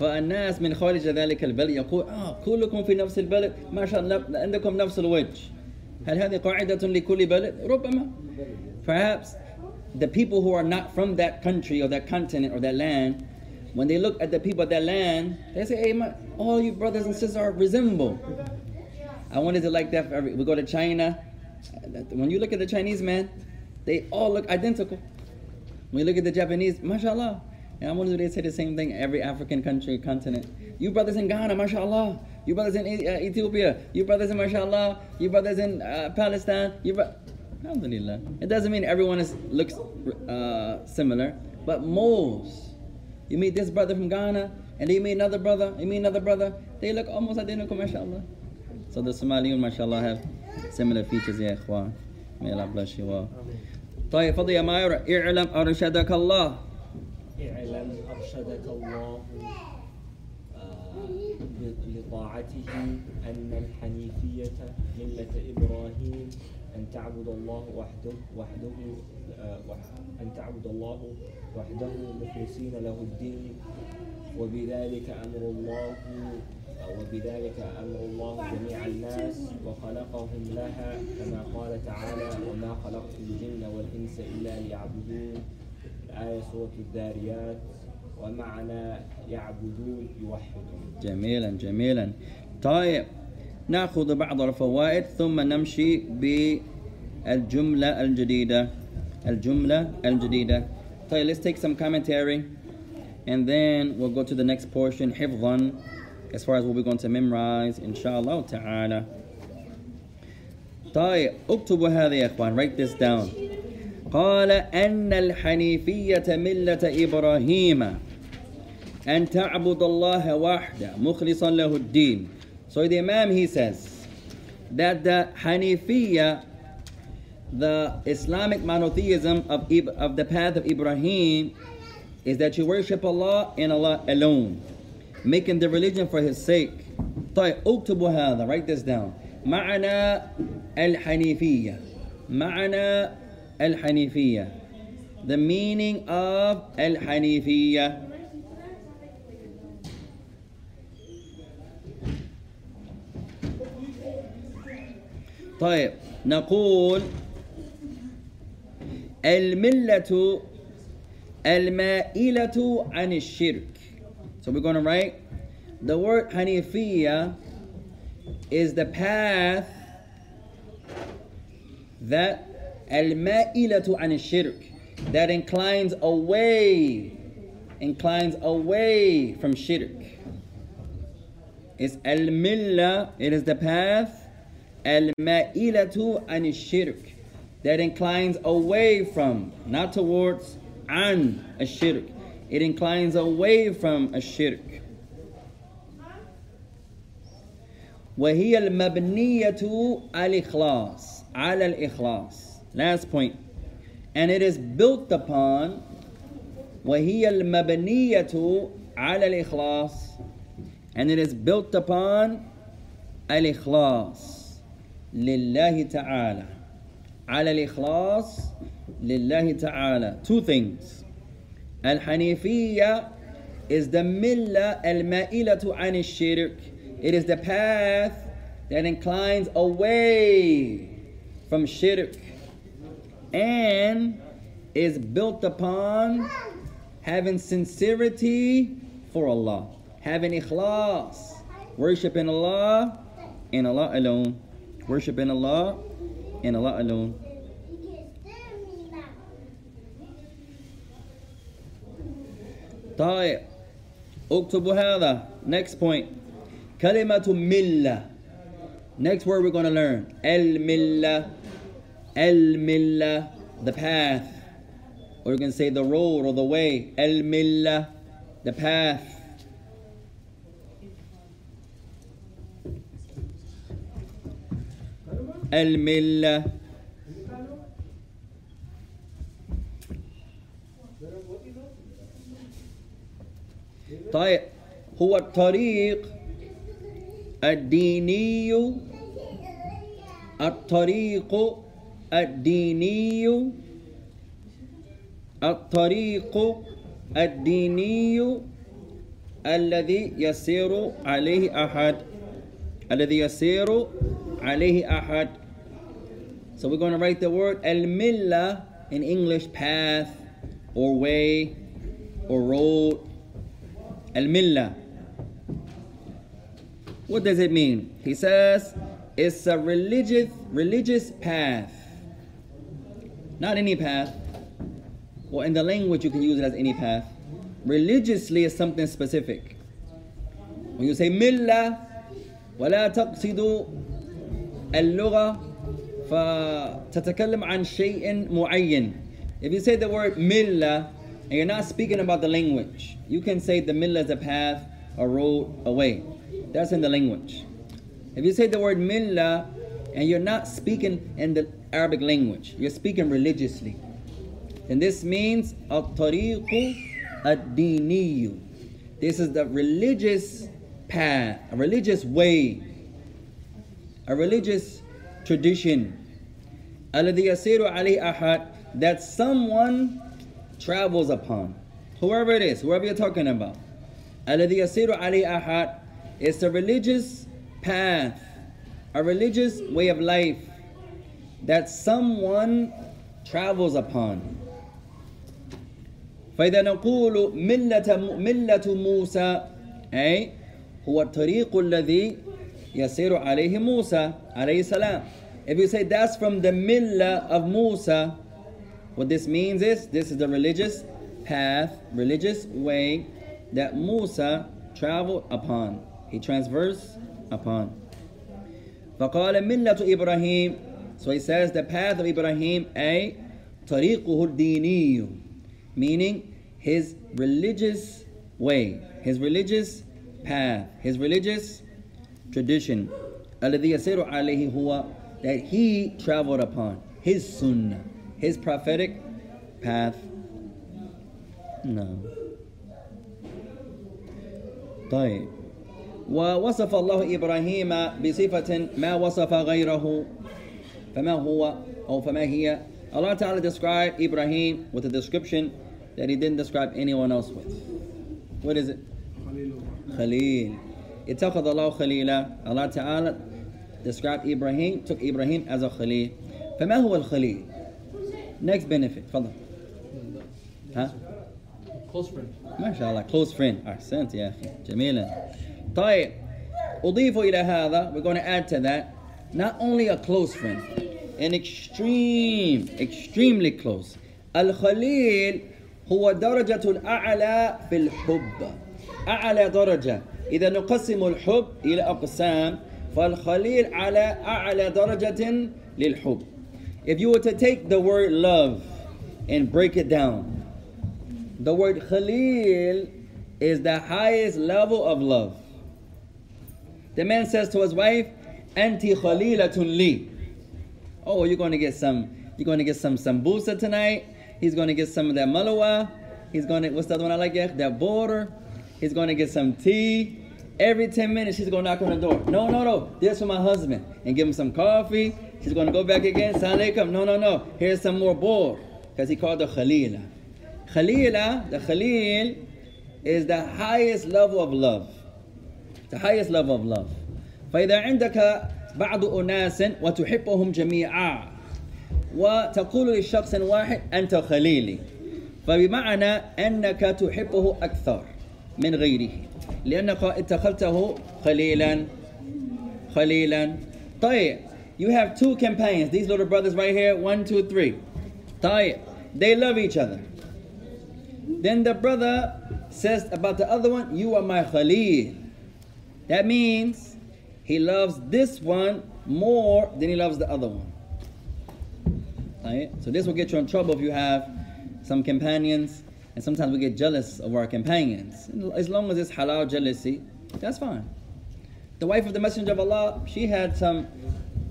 فالناس من خارج ذلك البلد يقول آه كلكم في نفس البلد ما شاء الله عندكم نفس الوجه هل هذه قاعدة لكل بلد؟ ربما Perhaps the people who are not from that country or that continent or that land when they look at the people of that land they say hey my, all you brothers and sisters are resemble I wanted to like that for every we go to China when you look at the Chinese man they all look identical when you look at the Japanese mashallah and I wonder they say the same thing every African country, continent. You brothers in Ghana, mashallah. You brothers in uh, Ethiopia. You brothers in mashallah. You brothers in uh, Palestine. You bro- Alhamdulillah. It doesn't mean everyone is looks uh, similar, but most. You meet this brother from Ghana, and then you meet another brother, you meet another brother. They look almost identical, mashallah. So the Somaliyun, mashallah, have similar features, ya ikhwan. May Allah bless you all. طيب فضل يا ماير اعلم أرشدك الله اعلم أرشدك الله آه، لطاعته أن الحنيفية ملة إبراهيم أن تعبد الله وحده وحده آه، أن تعبد الله وحده مخلصين له الدين وبذلك أمر الله وبذلك أمر الله جميع الناس وخلقهم لها كما قال تعالى وما خلقت الجن والإنس إلا ليعبدون الآية سورة الذاريات ومعنى يعبدون يوحدون. جميلا جميلا. طيب نأخذ بعض الفوائد ثم نمشي بالجملة الجديدة. الجملة الجديدة. طيب let's take some commentary and then we'll go to the next portion. حفظا as far as what we're going to memorize inshallah ta'ala طيب اكتبوا هذا يا إخوان. Write this down. قال أن الحنيفية ملة إبراهيم أن تعبد الله وحده مخلصا له الدين So the Imam he says that the Hanifiya, the Islamic monotheism of, of the path of Ibrahim, is that you worship Allah and Allah alone, making the religion for His sake. طيب اكتبوا هذا write this down معنى الحنيفية معنى الحنيفية the meaning of الحنيفية طيب نقول الملة المائلة عن الشرك So we're going to write the word Hanifiya is the path that المائلة عن الشرك that inclines away inclines away from shirk It's al-milla, it is the path al-ma'ilatu an shirk that inclines away from, not towards an a shirk. It inclines away from a shirk. وهي المبنية الإخلاص على الإخلاص. Last point. And it is built upon وهي المبنية على الإخلاص and it is built upon الإخلاص لله تعالى على الإخلاص لله تعالى two things الحنيفية is the ملة المائلة عن الشرك it is the path that inclines away from shirk and is built upon having sincerity for Allah having ikhlas, worshiping Allah and Allah alone, worshiping Allah and Allah alone. طيب اكتبوا هذا next point كلمة ملة next word we're going to learn الملة الملة the path or you can say the road or the way الملة the path الملة طيب هو الطريق الديني الطريق الديني الطريق الديني الذي يسير عليه أحد الذي يسير عليه أحد So we're going to write the word al-millah in English path or way or road. Al-millah. What does it mean? He says it's a religious religious path. Not any path. Well, in the language you can use it as any path. Religiously is something specific. When you say millah, ولا تقصد اللغة فتتكلم عن شيء معين. If you say the word millah and you're not speaking about the language, you can say the millah is a path, a road, a way. That's in the language. If you say the word millah and you're not speaking in the Arabic language. You're speaking religiously. And this means al-tariqu Ad-Diniyu. This is the religious path, a religious way, a religious tradition. Alladhi Ali Ahad, that someone travels upon. Whoever it is, whoever you're talking about. Alladhi Ali Ahad, it's a religious path, a religious way of life that someone travels upon. فإذا نقول ملة ملة موسى أي هو الطريق الذي يسير عليه موسى عليه السلام. If you say that's from the millah of Musa, what this means is this is the religious path, religious way that Musa traveled upon. He transversed upon. فقال ملة إبراهيم So he says the path of Ibrahim أي طريقه الديني meaning his religious way, his religious path, his religious tradition. الذي يسير عليه هو that he traveled upon, his sunnah, his prophetic path. No. طيب ووصف الله إبراهيم بصفة ما وصف غيره فما هو أو فما هي Allah Ta'ala described Ibrahim with a description that he didn't describe anyone else with. What is it? خليل الرحمن Khalil. اتخذ الله خليلا Allah Ta'ala described Ibrahim, took Ibrahim as a Khalil. فما هو الخليل? Next benefit. تفضل. ها؟ Close friend. ما شاء الله close friend أحسنت يا أخي جميلا طيب أضيف إلى هذا we're going to add to that not only a close friend an extreme extremely close الخليل هو درجة الأعلى في الحب أعلى درجة إذا نقسم الحب إلى أقسام فالخليل على أعلى درجة للحب If you were to take the word love and break it down the word Khalil is the highest level of love. The man says to his wife, Anti Khalilatun li. Oh, you're going to get some, you're going to get some sambusa tonight. He's going to get some of that malawa. He's going to, what's the other one I like? yeah? That border. He's going to get some tea. Every 10 minutes, she's going to knock on the door. No, no, no. This for my husband. And give him some coffee. She's going to go back again. Salam alaikum. No, no, no. Here's some more bor. Because he called her Khalila. Khalila, the Khalil, is the highest level of love. The highest level of love. فإذا عندك بعض أناس وتحبهم جميعا وتقول للشخص واحد أنت خليلي فبمعنى أنك تحبه أكثر من غيره لأنك اتخذته خليلا خليلا طيب you have two companions these little brothers right here one two three طيب they love each other then the brother says about the other one, You are my Khalil. That means he loves this one more than he loves the other one. Right? So this will get you in trouble if you have some companions, and sometimes we get jealous of our companions. As long as it's halal jealousy, that's fine. The wife of the Messenger of Allah, she had some,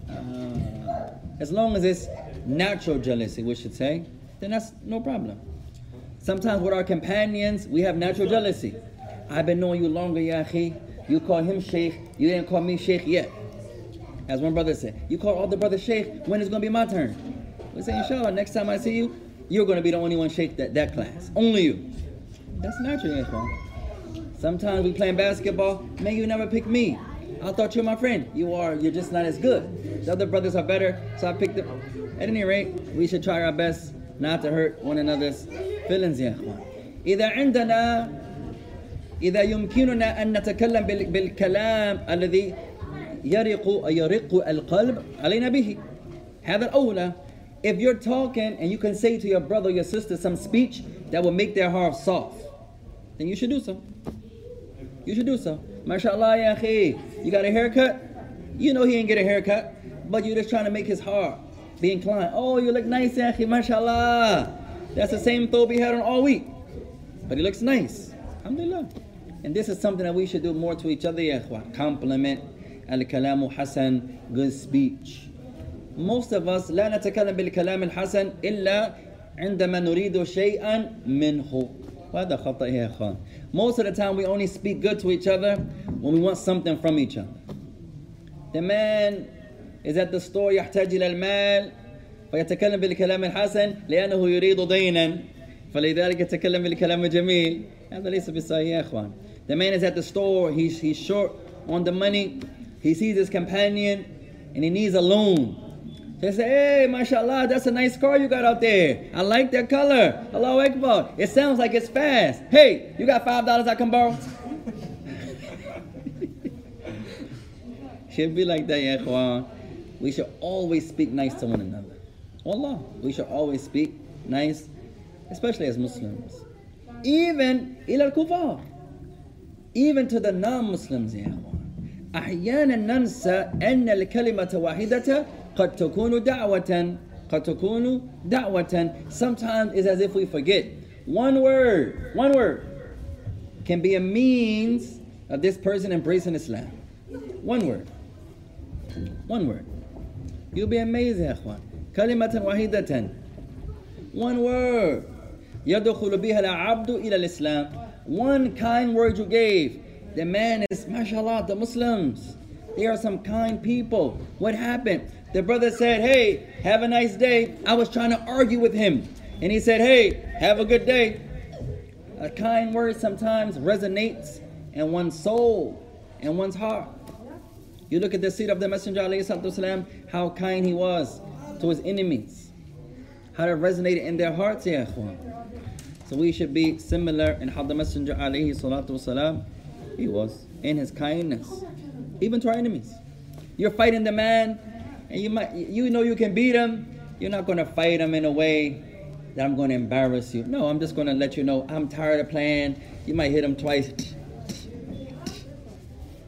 uh, as long as it's natural jealousy, we should say, then that's no problem. Sometimes with our companions, we have natural jealousy. I've been knowing you longer, Yahi. You call him Sheikh, you didn't call me Sheikh yet. As one brother said, you call all the brothers Sheikh, when is it going to be my turn? We say, inshallah, next time I see you, you're going to be the only one Sheikh that, that class. Only you. That's natural, Ikhwan. Sometimes we playing basketball, man, you never pick me. I thought you're my friend. You are, you're just not as good. The other brothers are better, so I picked them. At any rate, we should try our best not to hurt one another's feelings يا اخوان اذا عندنا اذا يمكننا ان نتكلم بال- بالكلام الذي يرق يرق القلب علينا به هذا الاولى if you're talking and you can say to your brother or your sister some speech that will make their heart soft then you should do so you should do so mashallah ya akhi you got a haircut you know he ain't get a haircut but you're just trying to make his heart be inclined oh you look nice ya akhi mashallah that's the same thobe he had on all week. But he looks nice. Alhamdulillah. And this is something that we should do more to each other, ya ikhwan. Compliment. Al-kalamu hasan. Good speech. Most of us لا نتكلم بالكلام الحسن إلا عندما نريد شيئا منه. وهذا خطأ يا إخوان. Most of the time we only speak good to each other when we want something from each other. The man is at the store يحتاج إلى المال فيتكلم بالكلام الحسن لأنه يريد دينا فلذلك يتكلم بالكلام الجميل هذا ليس بالصحيح يا إخوان. the man is at the store, he's, he's short on the money, he sees his companion and he needs a loan. They say, hey, mashallah, that's a nice car you got out there. I like that color. Hello, Akbar. It sounds like it's fast. Hey, you got five dollars I can borrow? <laughs> should be like that, ya. We should always speak nice to one another. Allah, we should always speak nice, especially as Muslims. Even ila al-kufar Even to the non-Muslims, ya ikhwan. أحيانا ننسى أن الكلمة واحدة قد تكون دعوة قد تكون دعوة Sometimes it's as if we forget. One word, one word can be a means of this person embracing Islam. One word. One word. You'll be amazed يا إخوان. كلمة واحدة. One word. يدخل بها العبد إلى الإسلام. One kind word you gave. The man is, mashallah, the Muslims. They are some kind people. What happened? The brother said, hey, have a nice day. I was trying to argue with him. And he said, hey, have a good day. A kind word sometimes resonates in one's soul and one's heart. You look at the seat of the Messenger, والسلام, how kind he was to his enemies. How it resonated in their hearts, ya ikhwan. so we should be similar in how the Messenger alayhi salatu wasalam, he was in his kindness, even to our enemies. You're fighting the man, and you might you know you can beat him. You're not going to fight him in a way that I'm going to embarrass you. No, I'm just going to let you know I'm tired of playing. You might hit him twice,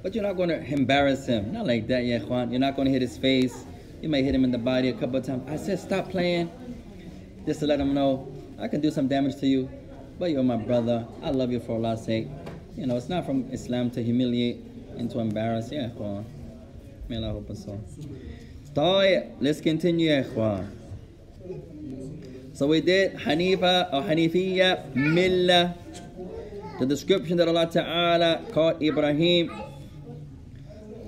but you're not going to embarrass him. Not like that, yeah, Juan. You're not going to hit his face. You may hit him in the body a couple of times. I said stop playing, just to let him know I can do some damage to you, but you're my brother. I love you for Allah's sake. You know, it's not from Islam to humiliate and to embarrass. Yeah, ikhwan. May Allah help us all. طيب, let's continue, يا ikhwan. So we did Hanifa or Hanifiya Millah, the description that Allah Ta'ala called Ibrahim.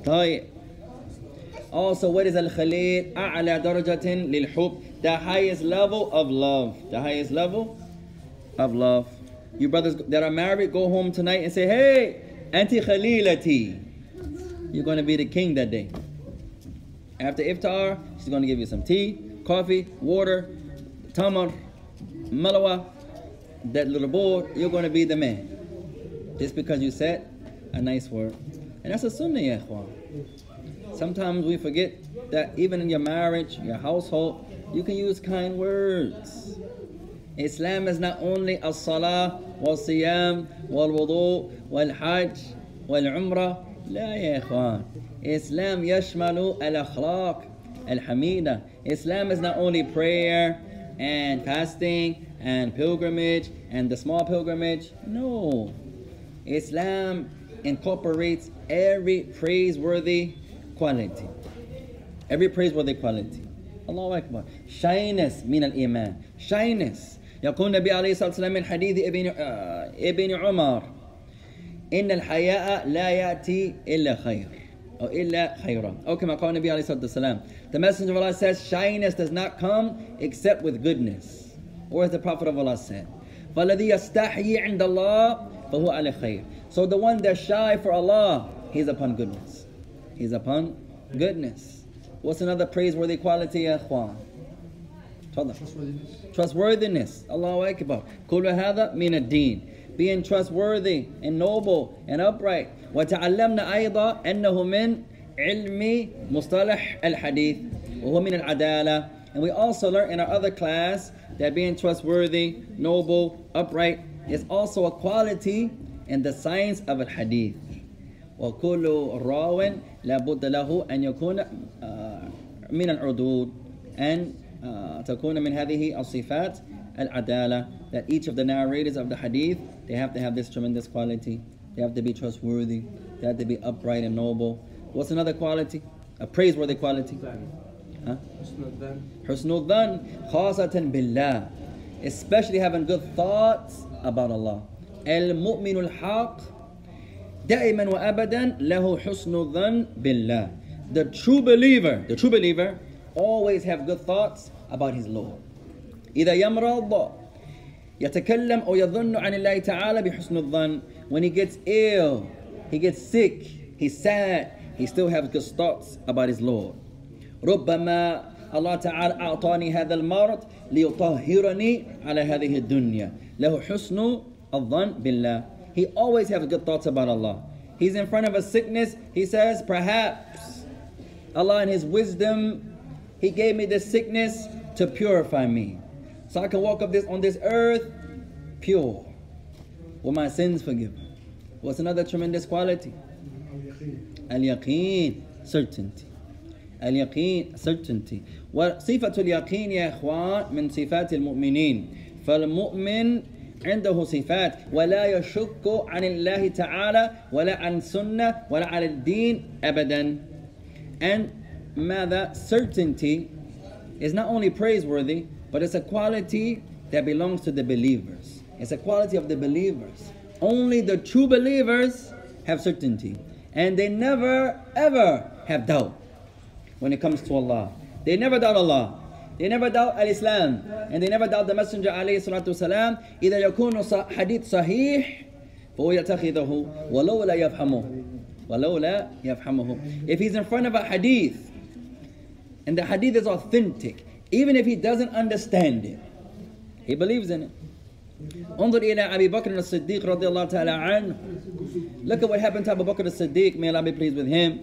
طيب. Also, what is Al Khalil? أعلى درجة للحب. The highest level of love. The highest level of love. You brothers that are married, go home tonight and say, hey, Auntie Khalilati. You're going to be the king that day. After iftar, she's going to give you some tea, coffee, water, tamar, malawa, that little bowl. You're going to be the man. Just because you said a nice word. And that's a sunnah, ya. Sometimes we forget that even in your marriage, your household, you can use kind words. Islam is not only as-salah, wal-siyam, wal-wudu, wal-hajj, wal-umrah. لا يا إخوان. Islam يشمل الأخلاق الحميدة. Islam is not only prayer and fasting and pilgrimage and the small pilgrimage. No. Islam incorporates every praiseworthy quality. Every praiseworthy quality. الله أكبر. Shyness من الإيمان. Shyness. يقول النبي عليه الصلاة والسلام من حديث ابن آه ابن عمر إن الحياء لا يأتي إلا خير أو إلا خيرا أو كما قال النبي عليه الصلاة والسلام The messenger of Allah says shyness does not come except with goodness or as the prophet of Allah said فالذي يستحيي عند الله فهو على خير So the one that's shy for Allah he's upon goodness He's upon goodness What's another praiseworthy quality يا أخوان تفضل trustworthiness Allahu Akbar كل هذا من الدين being trustworthy and noble and upright وتعلمنا أيضا أنه من علم مصطلح الحديث وهو من العدالة and we also learned in our other class that being trustworthy, noble, upright is also a quality in the science of al-hadith. وكل راو لابد له أن يكون من العدود أن تكون من هذه الصفات العدالة that each of the narrators of the hadith they have to have this tremendous quality they have to be trustworthy they have to be upright and noble what's another quality a praiseworthy quality huh? حسن الظن خاصة بالله especially having good thoughts about Allah. المؤمن الحق دائما وابدا له حسن الظن بالله. The true believer, the true believer always have good thoughts about his Lord. إذا يمرض يتكلم أو يظن عن الله تعالى بحسن الظن. When he gets ill, he gets sick, he's sad, he still has good thoughts about his Lord. ربما الله تعالى أعطاني هذا المرض ليطهرني على هذه الدنيا. له حسن الظن بالله. He always has good thoughts about Allah. He's in front of a sickness, he says, perhaps Allah in his wisdom, he gave me this sickness to purify me. So I can walk up this on this earth pure. With my sins forgiven. What's another tremendous quality? اليقين certainty اليقين certainty وصفة اليقين يا إخوان من صفات المؤمنين فالمؤمن عنده صفات ولا يشك عن الله تعالى ولا عن سنة ولا عن الدين أبدا and ماذا certainty is not only praiseworthy but it's a quality that belongs to the believers it's a quality of the believers only the true believers have certainty and they never ever have doubt when it comes to Allah. They never doubt Allah. They never doubt Al-Islam. And they never doubt the Messenger عليه الصلاة والسلام إذا يكون ص- حديث صحيح فهو يتخذه ولو لا يفهمه ولو لا يفهمه If he's in front of a hadith and the hadith is authentic even if he doesn't understand it he believes in it انظر إلى أبي بكر الصديق رضي الله تعالى عنه Look at what happened to Abu Bakr as-Siddiq, may Allah be pleased with him.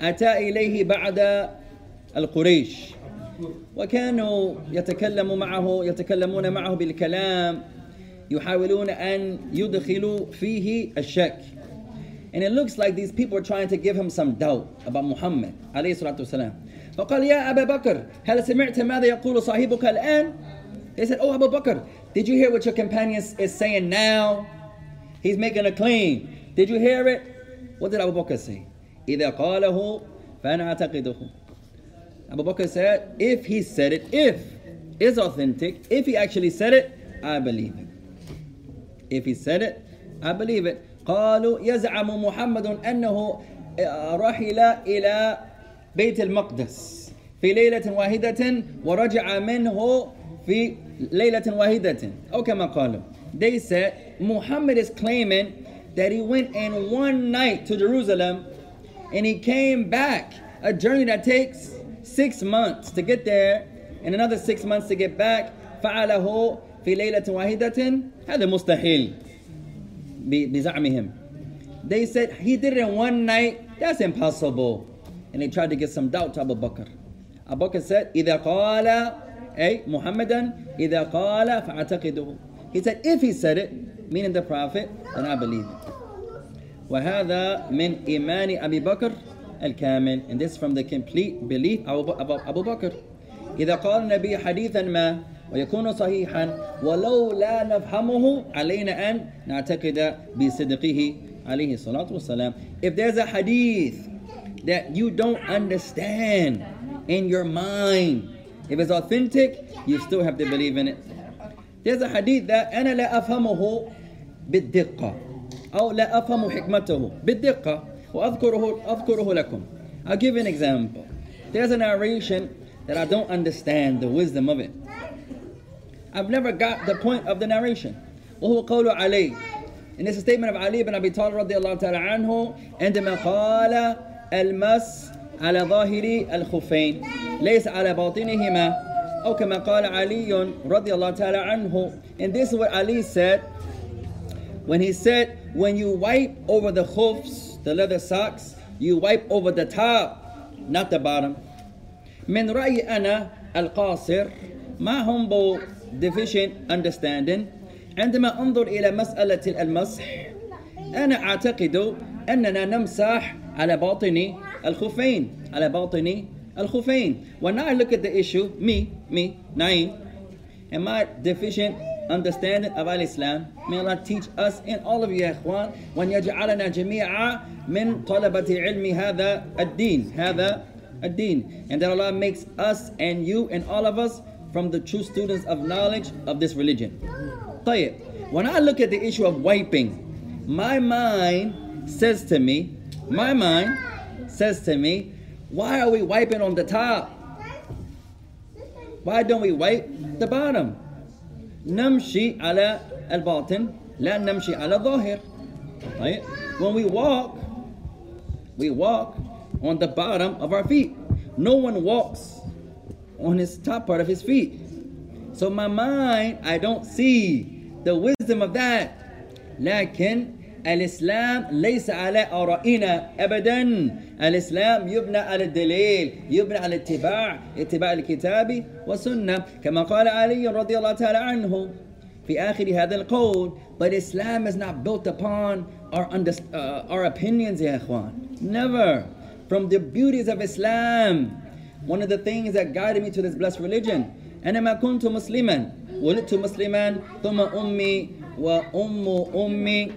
أتى إليه بعد القريش وكانوا يتكلموا معه يتكلمون معه بالكلام يحاولون أن يدخلوا فيه الشك And it looks like these people are trying to give him some doubt about Muhammad عليه الصلاة والسلام فقال يا أبا بكر هل سمعت ماذا يقول صاحبك الآن They said, Oh Abu Bakr, did you hear what your companion is saying now? He's making a claim. Did you hear it? What did Abu Bakr say? إذا قاله فأنا أعتقده. Abu Bakr said, if he said it, if is authentic, if he actually said it, I believe it. If he said it, I believe it. قالوا يزعم محمد أنه رحل إلى بيت المقدس في ليلة واحدة ورجع منه في ليلة واحدة أو كما قالوا. They said Muhammad is claiming that he went in one night to Jerusalem and he came back. A journey that takes six months to get there and another six months to get back. فعله في ليلة واحدة هذا مستحيل ب- بزعمهم. They said he did it in one night. That's impossible. And they tried to get some doubt to Abu Bakr. Abu Bakr said, إذا قال أي محمدا إذا قال فأعتقده. He said, if he said it, meaning the Prophet, then I believe it. وهذا من إيمان أبي بكر الكامل and this is from the complete belief of Abu, Abu Bakr إذا قال النبي حديثا ما ويكون صحيحا ولو لا نفهمه علينا أن نعتقد بصدقه عليه الصلاة والسلام if there's a hadith that you don't understand in your mind if it's authentic you still have to believe in it there's a hadith that أنا لا أفهمه بالدقة أو لا أفهم حكمته بالدقة I'll give an example. There's a narration that I don't understand the wisdom of it. I've never got the point of the narration. وهو علي. And it's a statement of Ali ibn Abi Talib رضي الله تعالى عنه عندما قال المس على ظاهر الخفين ليس على باطنهما أو كما قال علي رضي الله تعالى عنه and this is what Ali said when he said when you wipe over the khuffs the leather socks, you wipe over the top, not the bottom. من رأي أنا القاصر ما humble deficient understanding عندما أنظر إلى مسألة المسح أنا أعتقد أننا نمسح على باطن الخفين على باطن الخفين When I look at the issue, me, me, Naim, and my deficient understanding of Al-Islam. May Allah teach us and all of you يا إخوان وأن يجعلنا جميعا من طلبة علم هذا الدين هذا الدين and that Allah makes us and you and all of us from the true students of knowledge of this religion. طيب, when I look at the issue of wiping, my mind says to me, my mind says to me, why are we wiping on the top? Why don't we wipe the bottom? نمشي على الباطن لا نمشي على الظاهر. Right? When we walk, we walk on the bottom of our feet. No one walks on his top part of his feet. So my mind, I don't see the wisdom of that. لكن الإسلام ليس على آرائنا أبدا الإسلام يبنى على الدليل يبنى على اتباع اتباع الكتاب والسنة. كما قال علي رضي الله تعالى عنه في آخر هذا القول but Islam is not built upon our, under, uh, our opinions يا إخوان. Never. From the beauties of Islam. One of the things that guided me to this blessed religion. أنا ما كنت مسلما. ولدت مسلما. ثم أمي وأم أمي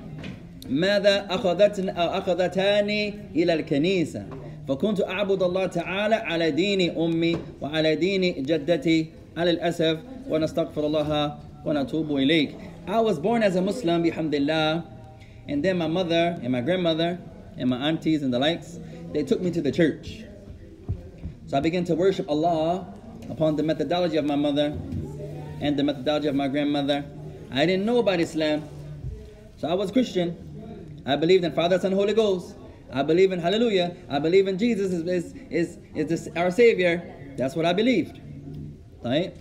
ماذا أخذتني أو أخذتاني إلى الكنيسة فكنت أعبد الله تعالى على دين أمي وعلى دين جدتي على الأسف ونستغفر الله ونتوب إليك I was born as a Muslim bihamdillah and then my mother and my grandmother and my aunties and the likes they took me to the church so I began to worship Allah upon the methodology of my mother and the methodology of my grandmother I didn't know about Islam so I was Christian I believed in Father, Son, Holy Ghost. I believe in Hallelujah. I believe in Jesus is, is, is, is our Savior. That's what I believed. Right?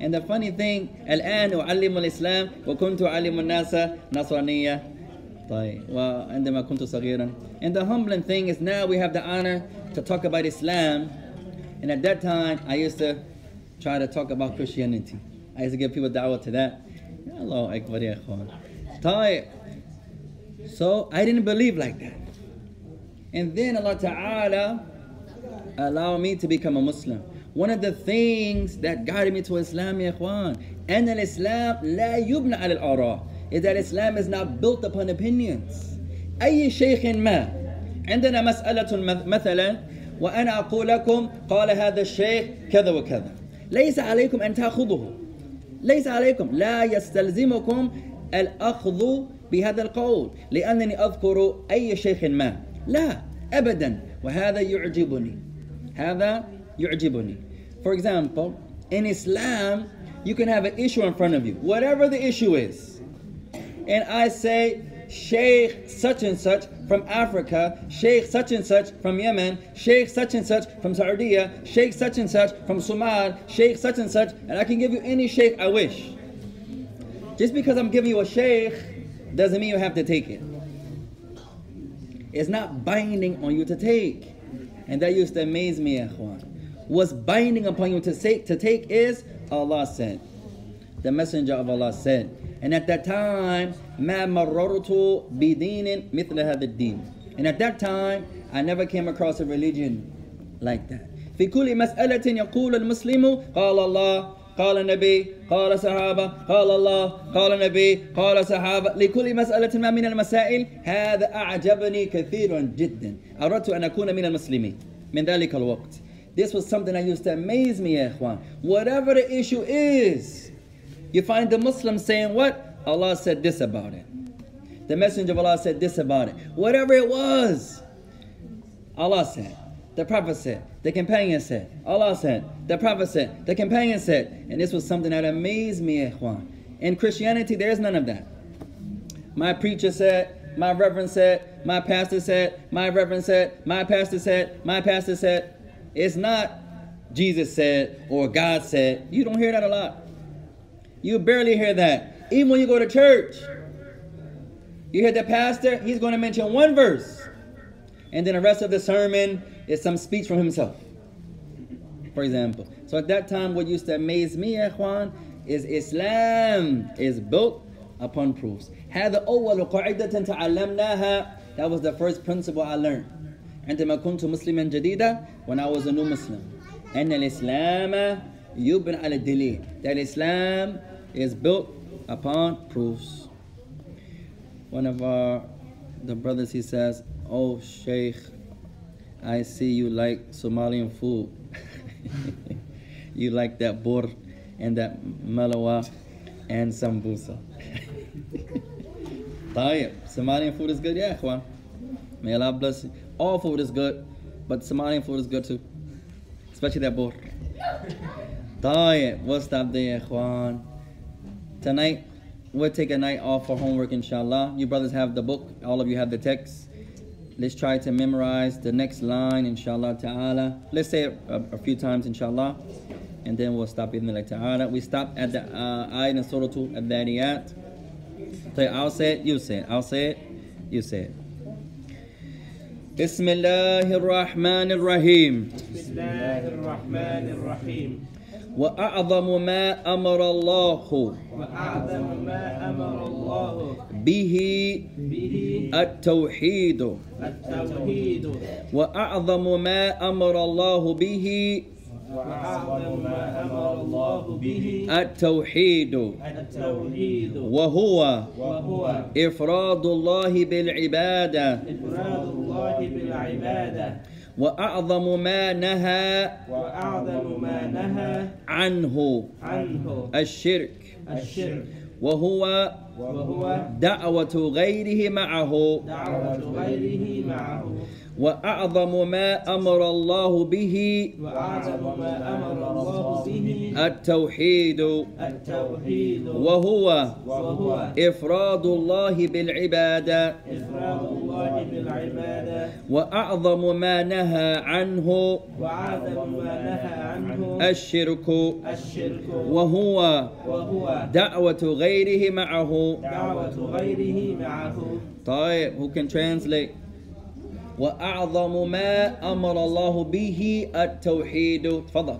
And the funny thing, الآن أعلم الإسلام وكنت أعلم الناس نصرانية. طيب وعندما كنت صغيرا. And the humbling thing is now we have the honor to talk about Islam. And at that time, I used to try to talk about Christianity. I used to give people da'wah to that. Allah Akbar ya ikhwan. طيب. So I didn't believe like that. And then Allah Ta'ala allowed me to become a Muslim. One of the things that guided me to Islam, ya ikhwan, and al-Islam لا يبنى على الآراء is that Islam is not built upon opinions. أي شيخ ما عندنا مسألة مثلا وأنا أقول لكم قال هذا الشيخ كذا وكذا ليس عليكم أن تأخذه ليس عليكم لا يستلزمكم الأخذ بهذا القول لأنني أذكر أي شيخ ما لا أبدا وهذا يعجبني هذا يعجبني For example, in Islam, you can have an issue in front of you, whatever the issue is. And I say, Sheikh such and such from Africa, Sheikh such and such from Yemen, Sheikh such and such from Saudi, Sheikh such and such from Somal, Sheikh such and such, and I can give you any Sheikh I wish. Just because I'm giving you a Sheikh doesn't mean you have to take it. It's not binding on you to take. And that used to amaze me, Ikhwan. What's binding upon you to take, to take is Allah said. The Messenger of Allah said. And at that time, ما مررت بدين مثل هذا الدين. And at that time, I never came across a religion like that. في كل مسألة يقول المسلم قال الله قال النبي قال صحابة قال الله قال النبي قال صحابة لكل مسألة ما من المسائل هذا أعجبني كثيرا جدا أردت أن أكون من المسلمين من ذلك الوقت This was something that used to amaze me يا إخوان Whatever the issue is You find the Muslims saying what? Allah said this about it The Messenger of Allah said this about it Whatever it was Allah said the Prophet said, the companion said, Allah said, the Prophet said, the companion said. And this was something that amazed me, Ikhwan. In Christianity, there's none of that. My preacher said, my reverend said, my pastor said, my reverend said, my pastor said, my pastor said. It's not Jesus said or God said. You don't hear that a lot. You barely hear that. Even when you go to church, you hear the pastor, he's going to mention one verse. And then the rest of the sermon is some speech from himself. For example. So at that time, what used to amaze me, Ikhwan, is Islam is built upon proofs. هذا أول قاعدة تعلمناها That was the first principle I learned. عندما كنت مسلما جديدا when I was a new Muslim. أن الإسلام يبنى على الدليل. That Islam is built upon proofs. One of our the brothers he says, "Oh Sheikh, I see you like Somalian food. you like that bor and that malawa and sambusa. Tayyip. Somalian food is good, yeah, Juan. May Allah bless you. All food is good, but Somalian food is good too. Especially that bor. Tayyip. What's up there, Juan? Tonight, we'll take a night off for homework, inshallah. You brothers have the book, all of you have the text. Let's try to memorize the next line, inshallah ta'ala. Let's say it a, a few times, inshallah. And then we'll stop in ta'ala. We stop at the uh, ayat in Surah Al-Dhariyat. So I'll say it, you say it. I'll say it, you say it. بسم الله الرحمن الرحيم بسم الله الرحمن الرحيم وأعظم ما أمر الله وأعظم ما أمر الله به به التوحيد. التوحيد وأعظم ما أمر الله به وأعظم ما أمر الله به التوحيد. التوحيد وهو وهو إفراد الله بالعبادة إفراد الله بالعبادة. وأعظم ما نهى وأعظم ما نهى عنه عنه الشرك. الشرك. وهو وهو دعوة غيره معه. دعوة غيره معه. وأعظم ما أمر الله به وأعظم ما أمر الله به التوحيد. التوحيد. وهو وهو إفراد الله بالعبادة. إفراد الله بالعبادة. وأعظم ما نهى عنه وأعظم ما نهى عنه الشرك. الشرك. وهو وهو دعوة غيره معه. دعوة غيره معه. طيب who can translate? وأعظم ما أمر الله به التوحيد. تفضل.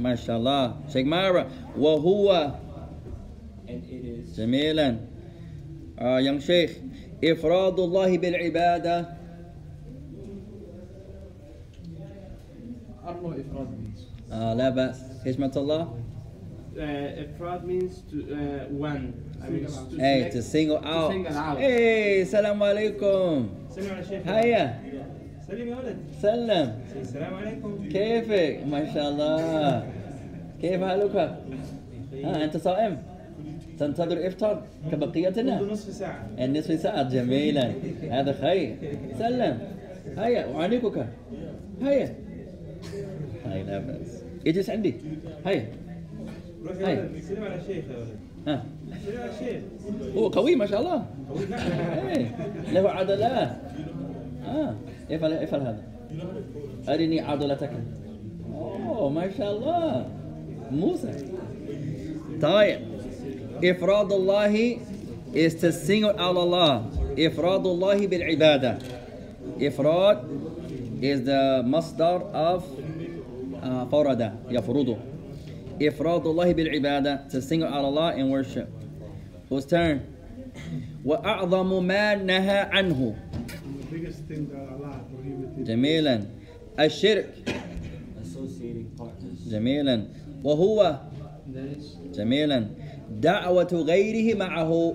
ما شاء الله شيخ مارا وهو جميلا. آه يا شيخ إفراد الله بالعبادة. أرنو إفراد means. آه لا بأس. اسمة الله. Uh, means to uh, one. I mean, to Hey, to single out. single out. Hey, السلام عليكم. سلم على الشيخ هيا سلم يا ولد سلم السلام عليكم كيفك؟ ما شاء الله. كيف حالك؟ ها أنت صائم؟ تنتظر الإفطار كبقيتنا؟ منذ نصف ساعة النصف ساعة جميلا هذا خير سلم هيا أعانقك هيا هيا لا بأس اجلس عندي هيا روح هاي. يا ولد سلم على الشيخ يا ولد ها. هو قوي ما شاء الله. إيه، له عضلات آه افعل افعل هذا. أرني عضلتك. أوه ما شاء الله. موسى. طيب. إفراد الله is to single out Allah. إفراد الله بالعبادة. إفراد is the مصدر of uh, فرد يفرضه إفراد الله بالعبادة. To sing out Allah and worship. Whose turn? وأعظم ما نهى عنه. جميلا. الشرك. جميلا. وهو. جميلا. دعوة غيره معه.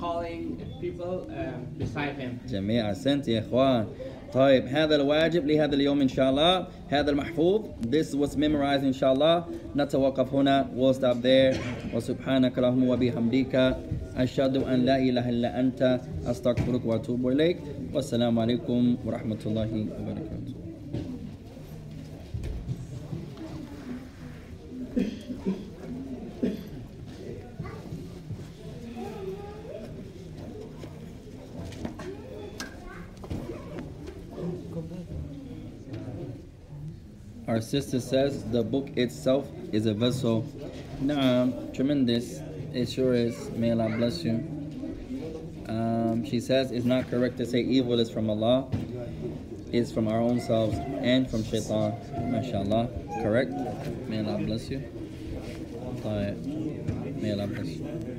Calling people uh, beside him. جميع سنت يا إخوان. طيب هذا الواجب لهذا اليوم إن شاء الله. هذا المحفوظ. This was memorized إن شاء الله. نتوقف هنا. We'll stop there. وسبحانك اللهم وبحمدك. أشهد أن لا إله إلا أنت. أستغفرك وأتوب إليك. والسلام عليكم ورحمة الله وبركاته. Our sister says the book itself is a vessel. Naam, tremendous. It sure is. May Allah bless you. Um, she says it's not correct to say evil is from Allah. It's from our own selves and from shaitan. MashaAllah. Correct? May Allah bless you. May Allah bless you.